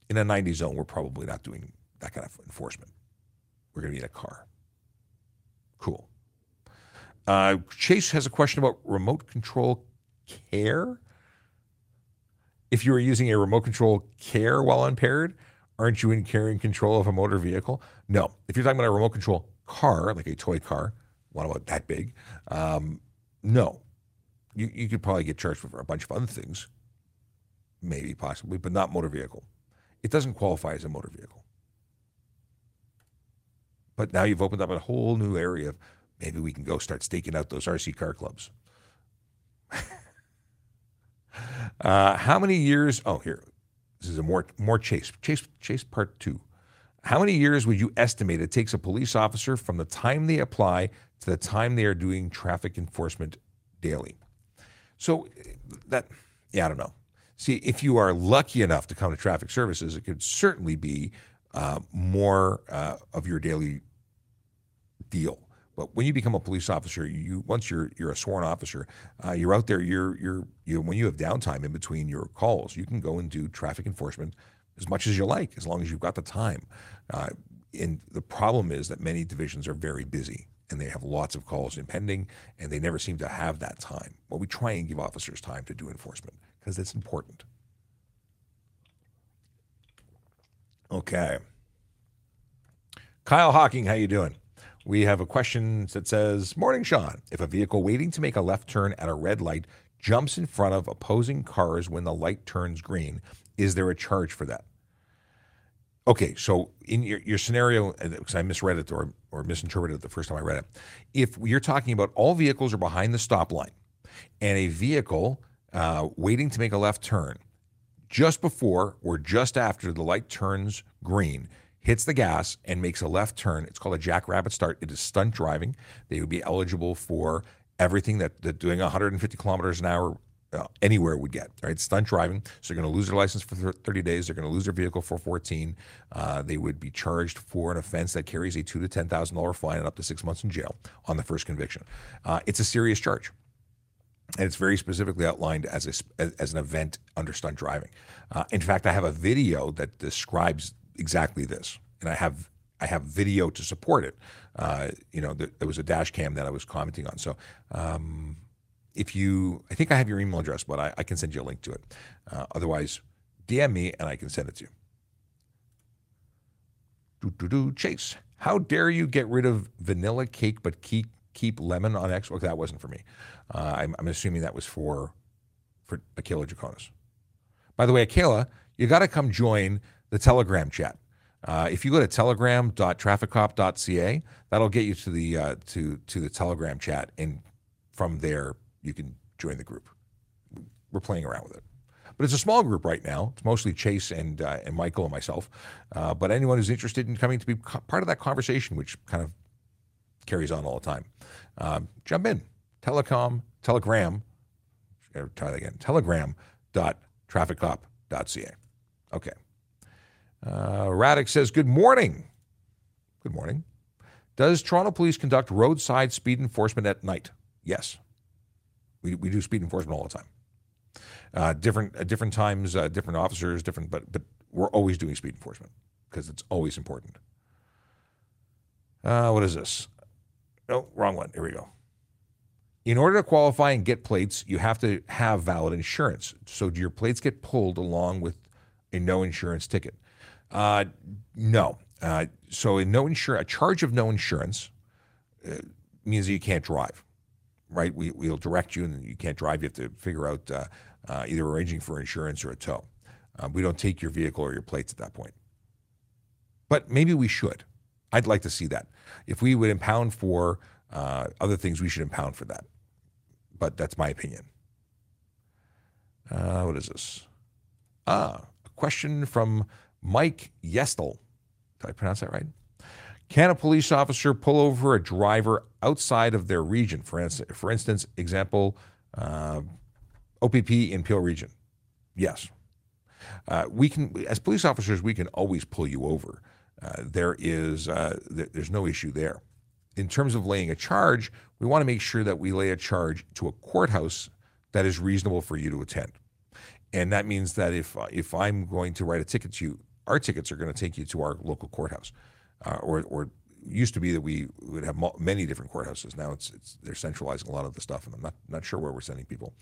in a 90 zone, we're probably not doing that kind of enforcement. We're going to be in a car. Cool. Uh, Chase has a question about remote control care. If you are using a remote control care while impaired, aren't you in carrying control of a motor vehicle? No. If you're talking about a remote control car, like a toy car, one about that big, um, no. You, you could probably get charged for a bunch of other things, maybe, possibly, but not motor vehicle it doesn't qualify as a motor vehicle. But now you've opened up a whole new area of maybe we can go start staking out those RC car clubs. <laughs> uh, how many years? Oh, here. This is a more more chase. Chase chase part two. How many years would you estimate it takes a police officer from the time they apply to the time they are doing traffic enforcement daily? So that yeah, I don't know. See, if you are lucky enough to come to traffic services, it could certainly be uh, more uh, of your daily deal. But when you become a police officer, you once you're you're a sworn officer, uh, you're out there. You're you're you when you have downtime in between your calls, you can go and do traffic enforcement as much as you like, as long as you've got the time. Uh, and the problem is that many divisions are very busy and they have lots of calls impending, and they never seem to have that time. Well, we try and give officers time to do enforcement because it's important. Okay. Kyle Hawking, how you doing? We have a question that says, "Morning, Sean. If a vehicle waiting to make a left turn at a red light jumps in front of opposing cars when the light turns green, is there a charge for that?" Okay, so in your, your scenario, because I misread it or, or misinterpreted it the first time I read it, if you're talking about all vehicles are behind the stop line and a vehicle uh, waiting to make a left turn, just before or just after the light turns green, hits the gas and makes a left turn. It's called a jackrabbit start. It is stunt driving. They would be eligible for everything that, that doing 150 kilometers an hour uh, anywhere would get. Right, stunt driving. So they're going to lose their license for 30 days. They're going to lose their vehicle for 14. Uh, they would be charged for an offense that carries a two to ten thousand dollar fine and up to six months in jail on the first conviction. Uh, it's a serious charge and it's very specifically outlined as a, as an event under stunt driving. Uh, in fact, I have a video that describes exactly this, and I have I have video to support it. Uh, you know, there, there, was a dash cam that I was commenting on. So, um, if you, I think I have your email address, but I, I can send you a link to it. Uh, otherwise, DM me and I can send it to you. Do, do, do. Chase, How dare you get rid of vanilla cake but keep keep lemon on X? Well, that wasn't for me. Uh, I'm, I'm, assuming that was for for Akela Draconis. By the way, Akela, you got to come join the Telegram chat. Uh, if you go to telegram.trafficcop.ca, that'll get you to the uh, to to the Telegram chat, and from there you can join the group. We're playing around with it, but it's a small group right now. It's mostly Chase and uh, and Michael and myself. Uh, but anyone who's interested in coming to be part of that conversation, which kind of carries on all the time, um, jump in. Telecom Telegram. Try that again. Telegram.trafficcop.ca. Okay. Uh, Raddick says, Good morning. Good morning. Does Toronto Police conduct roadside speed enforcement at night? Yes. We, we do speed enforcement all the time. Uh, different uh, different times, uh, different officers, different, but but we're always doing speed enforcement because it's always important. Uh, what is this? No, wrong one. Here we go. In order to qualify and get plates, you have to have valid insurance. So do your plates get pulled along with a no insurance ticket? Uh, no. Uh, so a no insur- a charge of no insurance uh, means that you can't drive, right? We, we'll direct you and you can't drive. You have to figure out uh, uh, either arranging for insurance or a tow. Uh, we don't take your vehicle or your plates at that point. But maybe we should. I'd like to see that. If we would impound for other things, we should impound for that. But that's my opinion. what is this? Ah, a question from Mike Yestel. Did I pronounce that right? Can a police officer pull over a driver outside of their region? For instance, for instance example, uh, OPP in Peel Region. Yes. Uh, we can, as police officers, we can always pull you over. Uh, there is, uh, th- there's no issue there. In terms of laying a charge, we want to make sure that we lay a charge to a courthouse that is reasonable for you to attend. And that means that if if I'm going to write a ticket to you, our tickets are going to take you to our local courthouse, uh, or or used to be that we would have many different courthouses. Now it's, it's they're centralizing a lot of the stuff, and I'm not not sure where we're sending people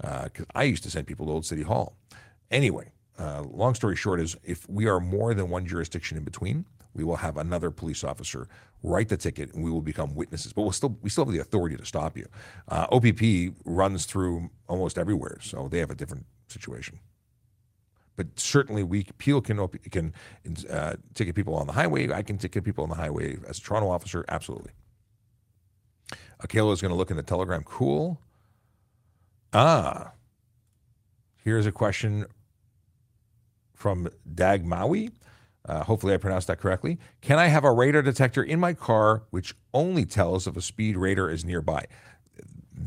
because uh, I used to send people to Old City Hall. Anyway, uh, long story short is if we are more than one jurisdiction in between, we will have another police officer write the ticket, and we will become witnesses. But we'll still we still have the authority to stop you. Uh, OPP runs through almost everywhere, so they have a different situation. But certainly, we Peel can can uh, ticket people on the highway. I can ticket people on the highway as a Toronto officer. Absolutely. Akela is going to look in the Telegram. Cool. Ah, here's a question from Dag Maui. Uh, hopefully, I pronounced that correctly. Can I have a radar detector in my car which only tells if a speed radar is nearby?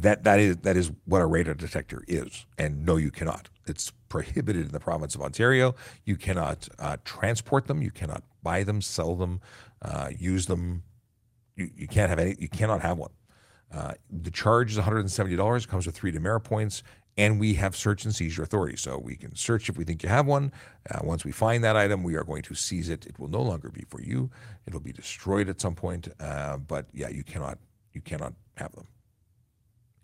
That that is that is what a radar detector is, and no, you cannot. It's prohibited in the province of Ontario. You cannot uh, transport them. You cannot buy them, sell them, uh, use them. You, you can't have any. You cannot have one. Uh, the charge is $170. It comes with three demerit points, and we have search and seizure authority. So we can search if we think you have one. Uh, once we find that item, we are going to seize it. It will no longer be for you. It'll be destroyed at some point. Uh, but yeah, you cannot you cannot have them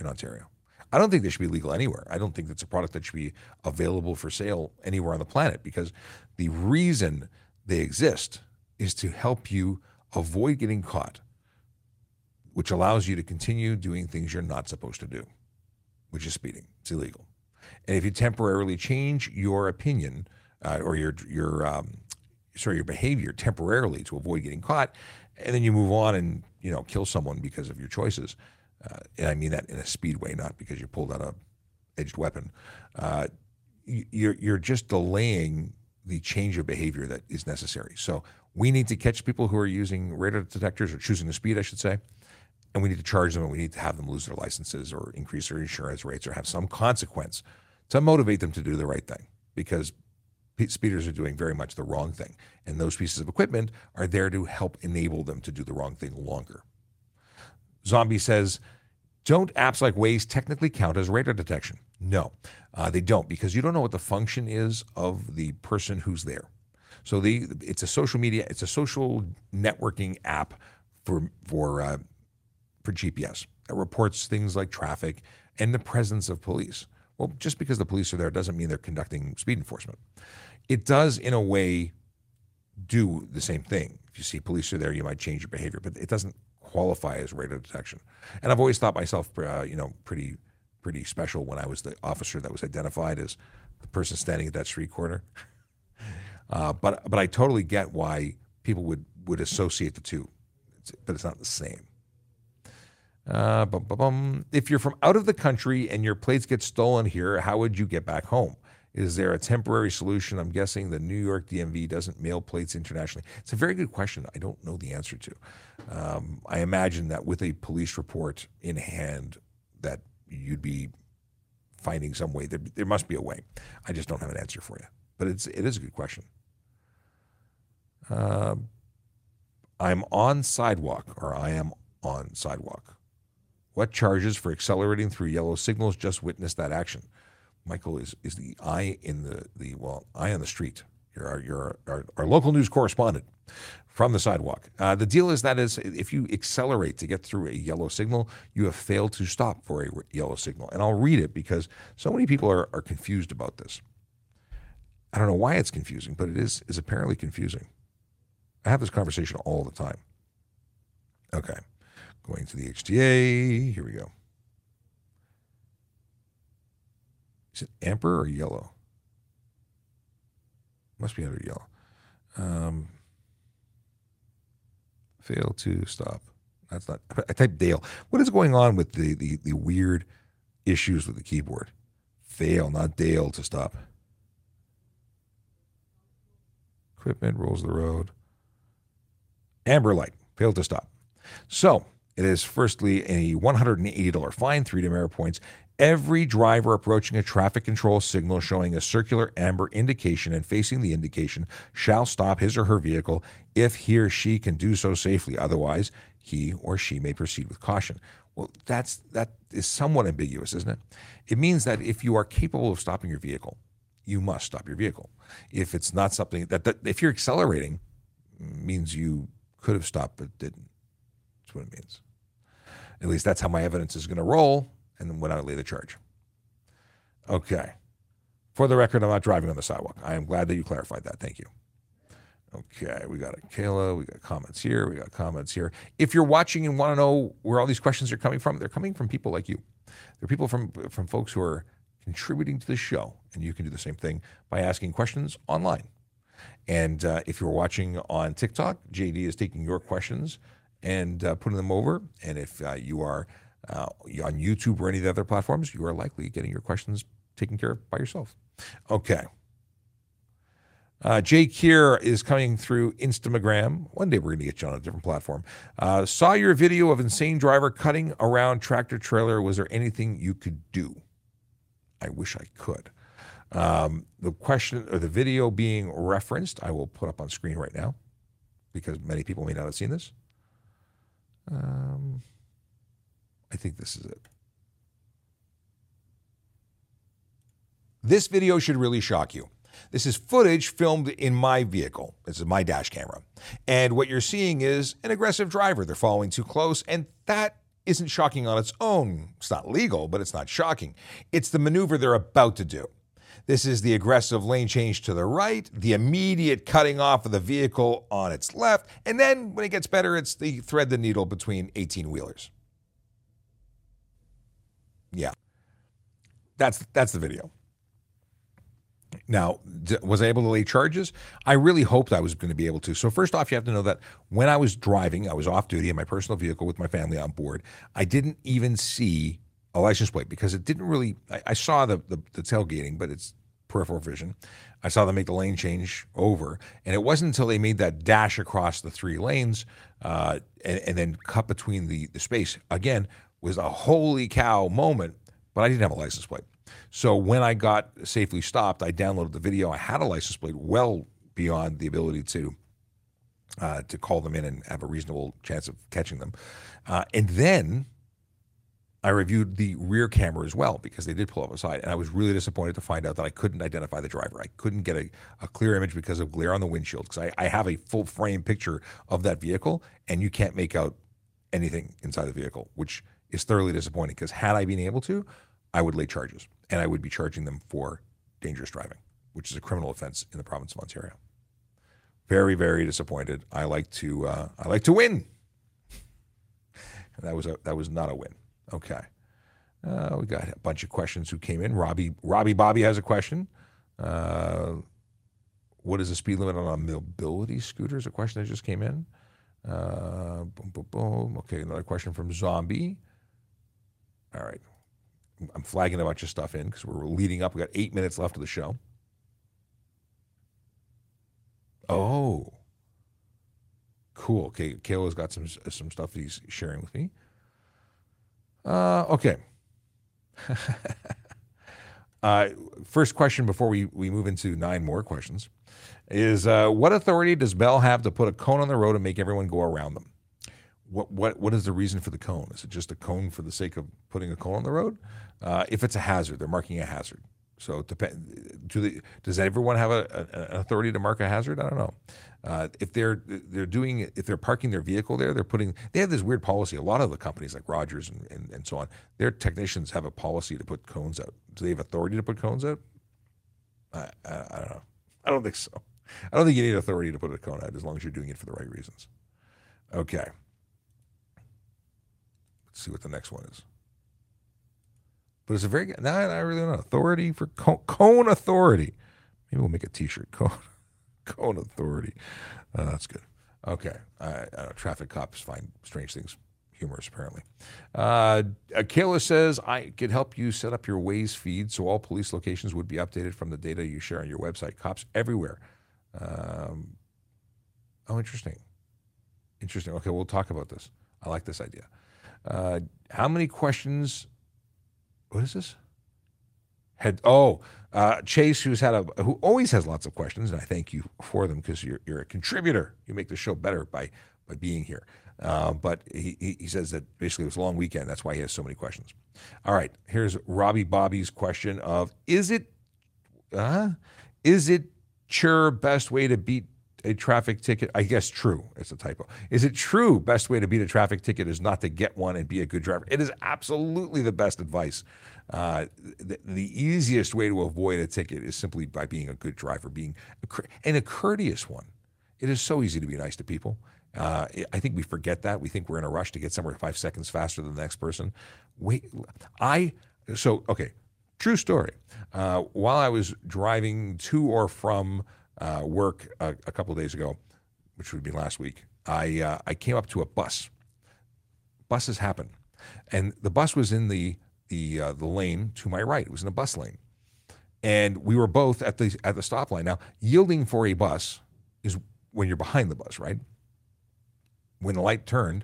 in Ontario. I don't think they should be legal anywhere. I don't think that's a product that should be available for sale anywhere on the planet because the reason they exist is to help you avoid getting caught, which allows you to continue doing things you're not supposed to do, which is speeding. It's illegal. And if you temporarily change your opinion uh, or your your um, sorry your behavior temporarily to avoid getting caught, and then you move on and you know kill someone because of your choices, uh, and I mean that in a speed way, not because you pulled out a edged weapon. Uh, you're you're just delaying the change of behavior that is necessary. So we need to catch people who are using radar detectors or choosing the speed, I should say, and we need to charge them, and we need to have them lose their licenses or increase their insurance rates or have some consequence to motivate them to do the right thing because speeders are doing very much the wrong thing. And those pieces of equipment are there to help enable them to do the wrong thing longer. Zombie says, don't apps like Waze technically count as radar detection? No, uh, they don't because you don't know what the function is of the person who's there. So the it's a social media, it's a social networking app for for uh, for GPS that reports things like traffic and the presence of police. Well, just because the police are there doesn't mean they're conducting speed enforcement. It does, in a way, do the same thing. If you see police are there, you might change your behavior, but it doesn't qualify as radar detection. And I've always thought myself, uh, you know, pretty pretty special when I was the officer that was identified as the person standing at that street corner. <laughs> Uh, but but I totally get why people would would associate the two, it's, but it's not the same. Uh, bum, bum, bum. If you're from out of the country and your plates get stolen here, how would you get back home? Is there a temporary solution? I'm guessing the New York DMV doesn't mail plates internationally. It's a very good question. I don't know the answer to. Um, I imagine that with a police report in hand, that you'd be finding some way. There, there must be a way. I just don't have an answer for you. But it's it is a good question. Uh, I'm on sidewalk, or I am on sidewalk. What charges for accelerating through yellow signals? Just witnessed that action. Michael is, is the eye in the, the well, eye on the street. You're our, you're our, our local news correspondent from the sidewalk. Uh, the deal is that is if you accelerate to get through a yellow signal, you have failed to stop for a yellow signal. And I'll read it because so many people are, are confused about this. I don't know why it's confusing, but it is is apparently confusing. I have this conversation all the time. Okay. Going to the HTA. Here we go. Is it amber or yellow? Must be under yellow. Um, fail to stop. That's not. I type Dale. What is going on with the, the, the weird issues with the keyboard? Fail, not Dale to stop. Equipment rolls the road. Amber light failed to stop. So it is firstly a $180 fine, three demerit points. Every driver approaching a traffic control signal showing a circular amber indication and facing the indication shall stop his or her vehicle if he or she can do so safely. Otherwise, he or she may proceed with caution. Well, that's that is somewhat ambiguous, isn't it? It means that if you are capable of stopping your vehicle, you must stop your vehicle. If it's not something that, that if you're accelerating, means you could have stopped but didn't. That's what it means. At least that's how my evidence is going to roll, and when I lay the charge. Okay. For the record, I'm not driving on the sidewalk. I am glad that you clarified that. Thank you. Okay, we got Akela, we got comments here, we got comments here. If you're watching and want to know where all these questions are coming from, they're coming from people like you. They're people from from folks who are contributing to the show, and you can do the same thing by asking questions online. And uh, if you're watching on TikTok, JD is taking your questions and uh, putting them over. And if uh, you are uh, on YouTube or any of the other platforms, you are likely getting your questions taken care of by yourself. Okay. Uh, Jay is coming through Instagram. One day we're going to get you on a different platform. Uh, saw your video of insane driver cutting around tractor trailer. Was there anything you could do? I wish I could. Um, the question or the video being referenced, I will put up on screen right now because many people may not have seen this. Um, I think this is it. This video should really shock you. This is footage filmed in my vehicle. This is my dash camera. And what you're seeing is an aggressive driver. They're following too close, and that isn't shocking on its own. It's not legal, but it's not shocking. It's the maneuver they're about to do. This is the aggressive lane change to the right, the immediate cutting off of the vehicle on its left, and then when it gets better, it's the thread the needle between 18 wheelers. Yeah. That's that's the video. Now, was I able to lay charges? I really hoped I was going to be able to. So, first off, you have to know that when I was driving, I was off duty in my personal vehicle with my family on board. I didn't even see a license plate because it didn't really. I, I saw the, the, the tailgating, but it's peripheral vision. I saw them make the lane change over, and it wasn't until they made that dash across the three lanes uh, and, and, then cut between the the space again was a holy cow moment. But I didn't have a license plate, so when I got safely stopped, I downloaded the video. I had a license plate well beyond the ability to. Uh, to call them in and have a reasonable chance of catching them. Uh, and then I reviewed the rear camera as well because they did pull up aside, and I was really disappointed to find out that I couldn't identify the driver. I couldn't get a, a clear image because of glare on the windshield because I, I have a full frame picture of that vehicle, and you can't make out anything inside the vehicle, which is thoroughly disappointing because had I been able to, I would lay charges and I would be charging them for dangerous driving, which is a criminal offense in the province of Ontario. Very, very disappointed. I like to uh, I like to win. <laughs> that was a that was not a win. Okay. Uh, we got a bunch of questions who came in. Robbie Robbie Bobby has a question. Uh, what is the speed limit on a mobility scooter? Is a question that just came in. Uh, boom, boom, boom. Okay, another question from Zombie. All right. I'm flagging a bunch of stuff in because we're leading up. We got eight minutes left of the show. Oh, cool. Okay, Kayla's got some some stuff he's sharing with me. Uh, okay. <laughs> uh, first question before we, we move into nine more questions is uh, what authority does Bell have to put a cone on the road and make everyone go around them? What, what, what is the reason for the cone? Is it just a cone for the sake of putting a cone on the road? Uh, if it's a hazard, they're marking a hazard. So depend, do they, does everyone have a, a, an authority to mark a hazard? I don't know. Uh, if they're they're doing if they're parking their vehicle there, they're putting they have this weird policy. A lot of the companies like Rogers and, and, and so on, their technicians have a policy to put cones out. Do they have authority to put cones out? I, I, I don't know. I don't think so. I don't think you need authority to put a cone out as long as you're doing it for the right reasons. Okay. Let's see what the next one is. But it's a very good. I really don't know. Authority for cone, cone authority. Maybe we'll make a T-shirt. Cone, <laughs> cone authority. Uh, that's good. Okay. I, I traffic cops find strange things humorous, apparently. Uh, Kayla says, I could help you set up your Waze feed so all police locations would be updated from the data you share on your website. Cops everywhere. Um, oh, interesting. Interesting. Okay, we'll talk about this. I like this idea. Uh, how many questions what is this? Had oh uh, Chase, who's had a who always has lots of questions, and I thank you for them because you're you're a contributor. You make the show better by by being here. Uh, but he, he says that basically it was a long weekend. That's why he has so many questions. All right, here's Robbie Bobby's question of is it uh, is it sure best way to beat a traffic ticket? I guess true. It's a typo. Is it true best way to beat a traffic ticket is not to get one and be a good driver? It is absolutely the best advice. Uh, the, the, easiest way to avoid a ticket is simply by being a good driver, being a, and a courteous one. It is so easy to be nice to people. Uh, I think we forget that. We think we're in a rush to get somewhere five seconds faster than the next person. Wait, I so okay. True story. Uh, while I was driving to or from uh, work a, a couple days ago, which would be last week, I uh, I came up to a bus. Buses happen, and the bus was in the the uh, the lane to my right. It was in a bus lane, and we were both at the at the stop line. Now, yielding for a bus is when you're behind the bus, right? When the light turned,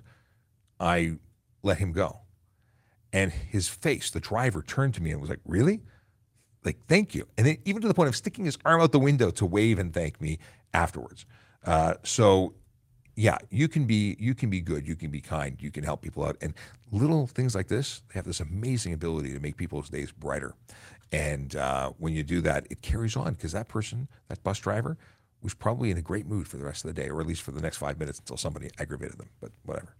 I let him go, and his face, the driver, turned to me and was like, "Really?" Like thank you. And then even to the point of sticking his arm out the window to wave and thank me afterwards. Uh, so yeah you can be you can be good you can be kind you can help people out. And little things like this they have this amazing ability to make people's days brighter. And uh, when you do that it carries on because that person that bus driver was probably in a great mood for the rest of the day or at least for the next five minutes until somebody aggravated them but whatever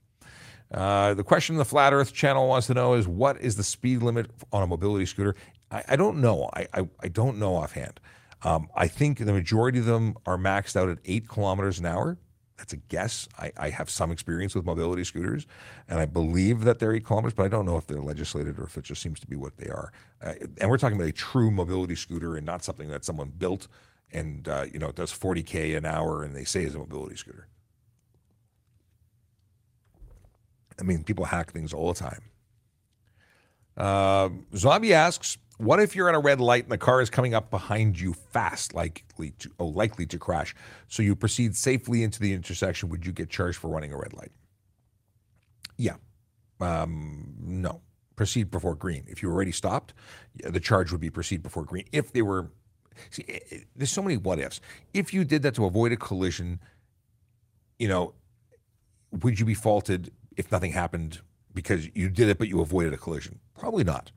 uh, the question the Flat Earth channel wants to know is what is the speed limit on a mobility scooter? I, I don't know. I, I, I, don't know offhand. Um, I think the majority of them are maxed out at eight kilometers an hour. That's a guess. I, I, have some experience with mobility scooters, and I believe that they're eight kilometers, but I don't know if they're legislated or if it just seems to be what they are. Uh, and we're talking about a true mobility scooter and not something that someone built and uh, you know does 40k an hour and they say is a mobility scooter. I mean, people hack things all the time. Uh, Zombie asks, "What if you're at a red light and the car is coming up behind you fast, likely to oh likely to crash? So you proceed safely into the intersection. Would you get charged for running a red light?" Yeah, um, no. Proceed before green. If you already stopped, the charge would be proceed before green. If they were, see, eh, eh, there's so many what ifs. If you did that to avoid a collision, you know, would you be faulted if nothing happened because you did it but you avoided a collision? Probably not.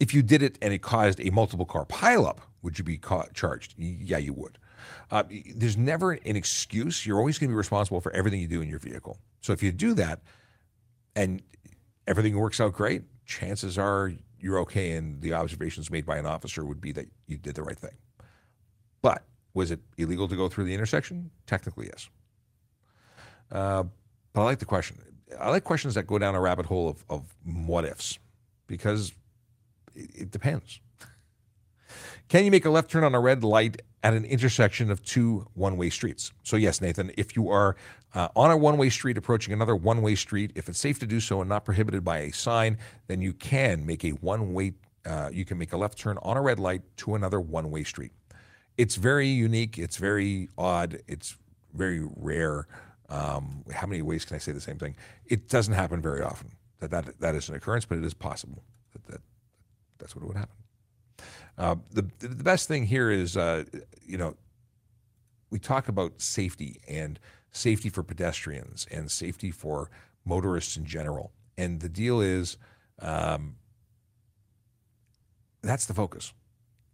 If you did it and it caused a multiple car pileup, would you be ca- charged? Yeah, you would. Uh, there's never an excuse. You're always going to be responsible for everything you do in your vehicle. So if you do that and everything works out great, chances are you're okay. And the observations made by an officer would be that you did the right thing. But Was it illegal to go through the intersection? Technically, yes. Uh, but I like the question. I like questions that go down a rabbit hole of, of what ifs because it, it depends. Can you make a left turn on a red light at an intersection of two one way streets? So, yes, Nathan, if you are uh, on a one way street approaching another one way street, if it's safe to do so and not prohibited by a sign, then you can make a one way, uh, you can make a left turn on a red light to another one way street. It's very unique, it's very odd, it's very rare. Um, how many ways can I say the same thing? It doesn't happen very often that that, that is an occurrence, but it is possible that, that that's what would happen. Uh, the the best thing here is, uh, you know, we talk about safety and safety for pedestrians and safety for motorists in general, and the deal is, um, that's the focus.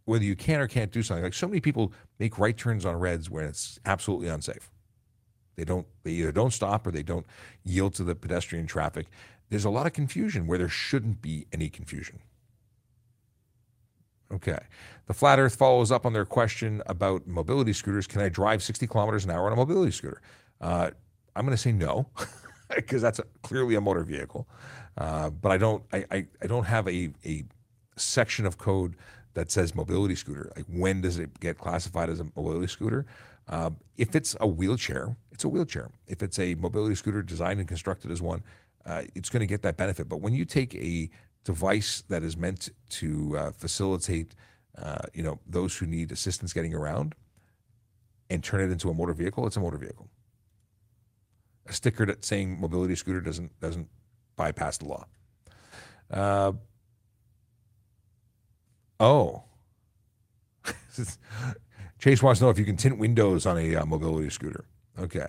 Whether you can or can't do something, like so many people make right turns on reds when it's absolutely unsafe. They don't. They either don't stop or they don't yield to the pedestrian traffic. There's a lot of confusion where there shouldn't be any confusion. Okay. The Flat Earth follows up on their question about mobility scooters. Can I drive 60 kilometers an hour on a mobility scooter? Uh, I'm going to say no, <laughs> because that's a, clearly a motor vehicle. Uh, but I don't. I, I, I don't have a, a section of code that says mobility scooter. Like when does it get classified as a mobility scooter? Um, if it's a wheelchair, it's a wheelchair. If it's a mobility scooter designed and constructed as one, uh, it's going to get that benefit. But when you take a device that is meant to uh, facilitate, uh, you know, those who need assistance getting around, and turn it into a motor vehicle, it's a motor vehicle. A sticker that saying mobility scooter doesn't doesn't bypass the law. Uh, oh, <laughs> Chase wants to know if you can tint windows on a uh, mobility scooter. Okay.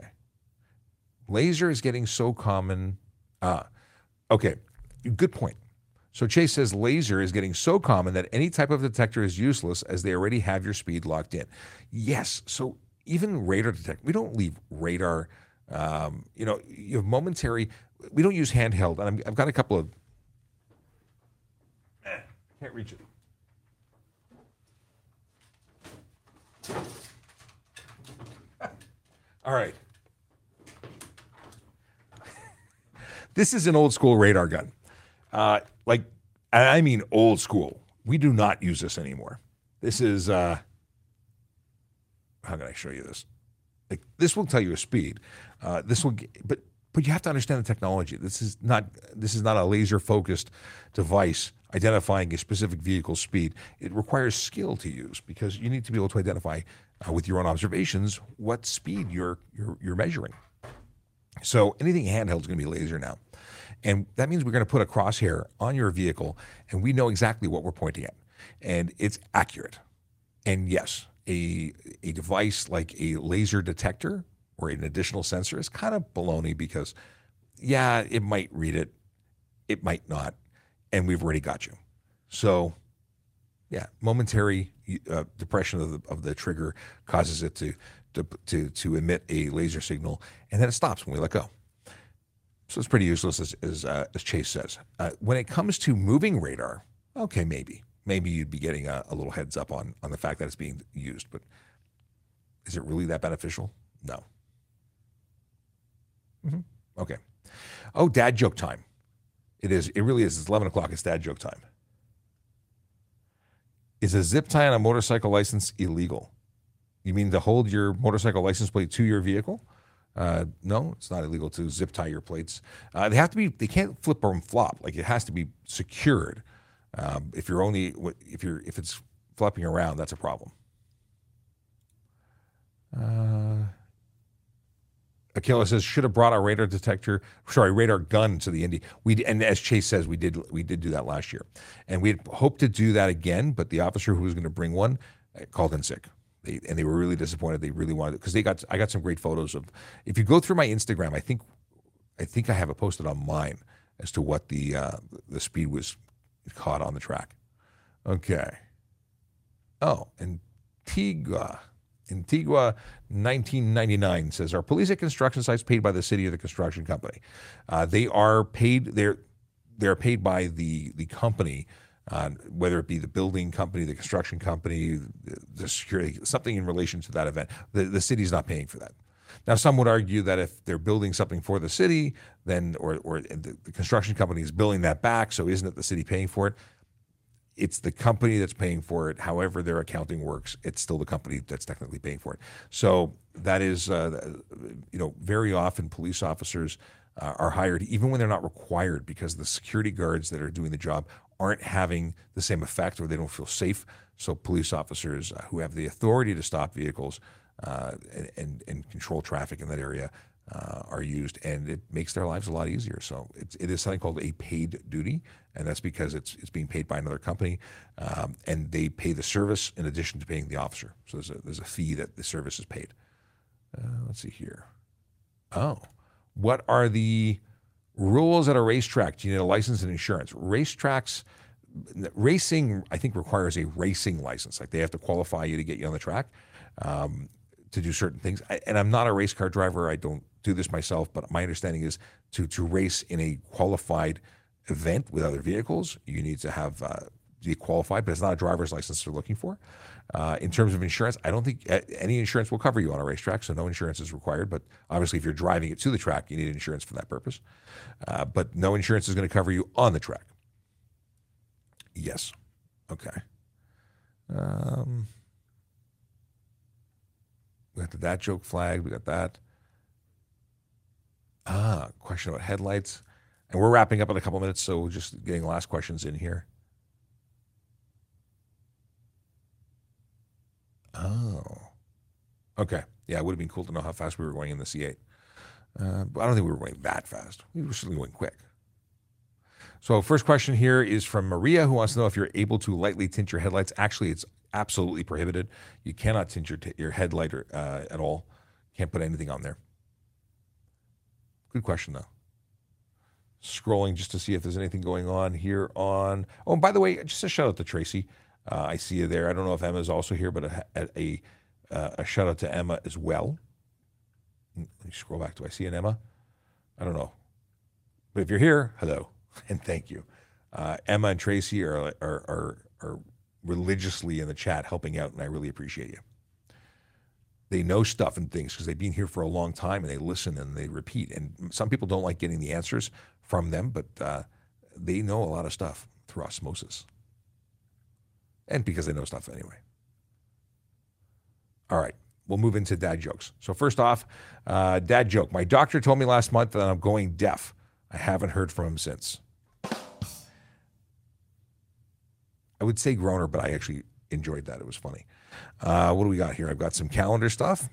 Laser is getting so common. Ah, okay. Good point. So Chase says laser is getting so common that any type of detector is useless as they already have your speed locked in. Yes. So even radar detect, we don't leave radar. Um, you know, you have momentary. We don't use handheld, and i have got a couple of. Eh, can't reach it. All right. this is an old school radar gun. Uh, like, I mean old school. We do not use this anymore. This is, uh, how can I show you this? Like, this will tell you a speed. Uh, this will, but but you have to understand the technology. This is not this is not a laser focused device identifying a specific vehicle's speed. It requires skill to use because you need to be able to identify uh, with your own observations what speed you're you're, you're measuring. So anything handheld is going to be laser now. And that means we're going to put a crosshair on your vehicle and we know exactly what we're pointing at. And it's accurate. And yes, a, a device like a laser detector or an additional sensor is kind of baloney because, yeah, it might read it, it might not, and we've already got you. So, yeah, momentary uh, depression of the, of the trigger causes it to, to, to, to emit a laser signal, and then it stops when we let go. So it's pretty useless, as, as, uh, as Chase says. Uh, when it comes to moving radar, okay, maybe. Maybe you'd be getting a, a, little heads up on, on the fact that it's being used, but is it really that beneficial? No. Mm-hmm. Okay. Oh, dad joke time. It is. It really is. It's 11 o'clock. It's dad joke time. Is a zip tie on a motorcycle license illegal? You mean to hold your motorcycle license plate to your vehicle? Uh, no, it's not illegal to zip tie your plates. Uh, they have to be. They can't flip or flop. Like it has to be secured. Um, if you're only if you're if it's flopping around, that's a problem. Uh, Akela says should have brought our radar detector, sorry, radar gun to the Indy. We and as Chase says, we did we did do that last year, and we hoped to do that again. But the officer who was going to bring one uh, called in sick. They, and they were really disappointed. They really wanted because they got I got some great photos of. If you go through my Instagram, I think I think I have it posted on mine as to what the uh, the speed was caught on the track. Okay. Oh, and Antigua. Antigua 1999 says, Are police at construction sites paid by the city or the construction company? Uh, they are paid, they're, they're paid by the, the company uh, whether it be the building company, the construction company, the, the security, something in relation to that event. The, the city's not paying for that. Now, some would argue that if they're building something for the city, then or or the, the construction company is billing that back, so isn't it the city paying for it? It's the company that's paying for it. However, their accounting works, it's still the company that's technically paying for it. So that is, uh, you know, very often police officers uh, are hired even when they're not required because the security guards that are doing the job aren't having the same effect or they don't feel safe. So police officers uh, who have the authority to stop vehicles uh, and, and control traffic in that area uh, are used, and it makes their lives a lot easier. So it's, it is something called a paid duty, and that's because it's it's being paid by another company, um, and they pay the service in addition to paying the officer. So there's a there's a fee that the service is paid. Uh, let's see here. Oh, what are the rules at a racetrack? Do you need a license and insurance? Racetracks. Racing, I think, requires a racing license. Like they have to qualify you to get you on the track. Um, to do certain things. I, and I'm not a race car driver. I don't do this myself, but my understanding is to to race in a qualified event with other vehicles, you need to have uh, be qualified, but it's not a driver's license they're looking for. Uh, in terms of insurance, I don't think any insurance will cover you on a racetrack, so no insurance is required. But obviously, if you're driving it to the track, you need insurance for that purpose. Uh, but no insurance is going to cover you on the track. Yes. Okay. Um, we got the that joke flag. We got that. Ah, question about headlights. And we're wrapping up in a couple minutes, so just getting last questions in here. Oh. Okay. Yeah, it would have been cool to know how fast we were going in the C8. Uh, but I don't think we were going that fast. We were certainly going quick. So, first question here is from Maria, who wants to know if you're able to lightly tint your headlights. Actually, it's absolutely prohibited. You cannot tint your, t- your headlight uh, at all. Can't put anything on there. Good question, though. Scrolling just to see if there's anything going on here on. Oh, and by the way, just a shout out to Tracy. Uh, I see you there. I don't know if Emma is also here, but a, a, a, uh, a shout out to Emma as well. Let me scroll back. Do I see an Emma? I don't know. But if you're here, hello <laughs> and thank you. Uh, Emma and Tracy are, are, are, are religiously in the chat helping out, and I really appreciate you. They know stuff and things because they've been here for a long time and they listen and they repeat. And some people don't like getting the answers from them, but uh, they know a lot of stuff through osmosis. And because they know stuff anyway. All right, we'll move into dad jokes. So, first off, uh, dad joke. My doctor told me last month that I'm going deaf. I haven't heard from him since. I would say groaner, but I actually enjoyed that. It was funny. Uh, what do we got here? I've got some calendar stuff.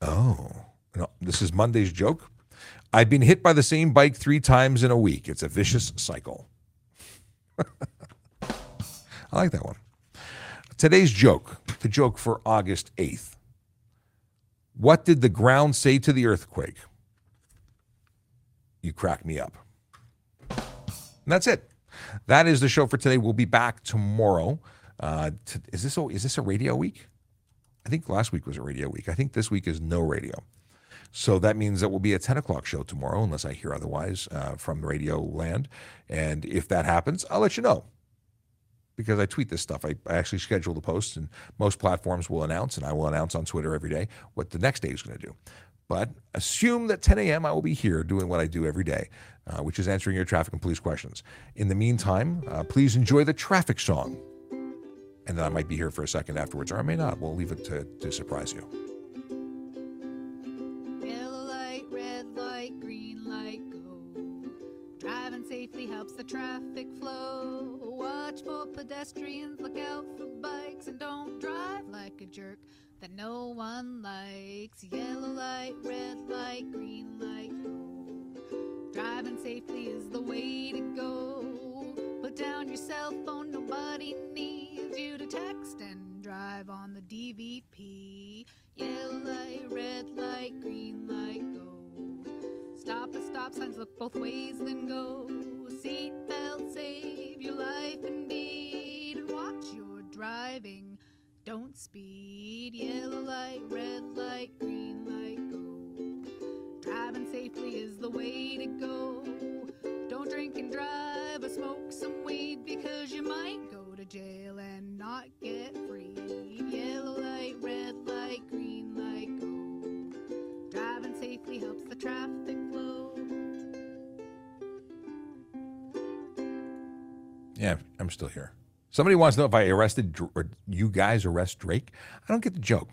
Oh, no, this is Monday's joke. I've been hit by the same bike three times in a week. It's a vicious cycle. <laughs> I like that one. Today's joke, the joke for August 8th. What did the ground say to the earthquake? You crack me up. And that's it. That is the show for today. We'll be back tomorrow. Uh, to, is this a, is this a radio week? I think last week was a radio week. I think this week is no radio. So that means that we'll be a 10 o'clock show tomorrow, unless I hear otherwise uh, from radio land. And if that happens, I'll let you know because I tweet this stuff. I, I actually schedule the posts, and most platforms will announce, and I will announce on Twitter every day what the next day is going to do. But assume that 10 a.m. I will be here doing what I do every day, uh, which is answering your traffic and police questions. In the meantime, uh, please enjoy the traffic song. And then I might be here for a second afterwards, or I may not. We'll leave it to, to surprise you. Yellow light, red light, green light, go. Driving safely helps the traffic flow. Watch for pedestrians, look out for bikes, and don't drive like a jerk that no one likes. Yellow light, red light, green light, go. Driving safely is the way to go. Put down your cell phone, nobody needs you to text and drive on the DVP. Yellow light, red light, green light, go. Stop at stop signs, look both ways, then go. Seatbelt, save your life indeed, and watch your driving. Don't speed, yellow light, red light, green light, go. Driving safely is the way to go. Don't drink and drive or smoke some weed because you might go to jail and not get free. Yellow light, red light, green light, go. Driving safely helps the traffic flow. Yeah, I'm still here. Somebody wants to know if I arrested or you guys arrest Drake. I don't get the joke.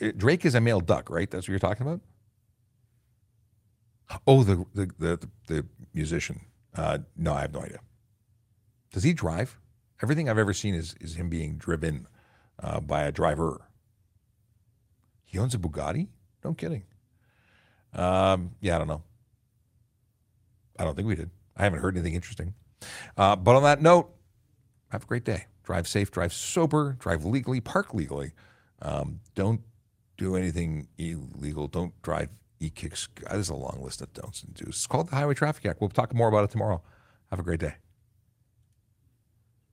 Uh, Drake is a male duck, right? That's what you're talking about. Oh, the the the, the musician. Uh, no, I have no idea. Does he drive? Everything I've ever seen is is him being driven uh, by a driver. He owns a Bugatti. No kidding. Um, yeah, I don't know. I don't think we did. I haven't heard anything interesting. Uh, but on that note, have a great day. Drive safe, drive sober, drive legally, park legally. Um, don't do anything illegal. Don't drive e-kicks. There's a long list of don'ts and do's. It's called the Highway Traffic Act. We'll talk more about it tomorrow. Have a great day.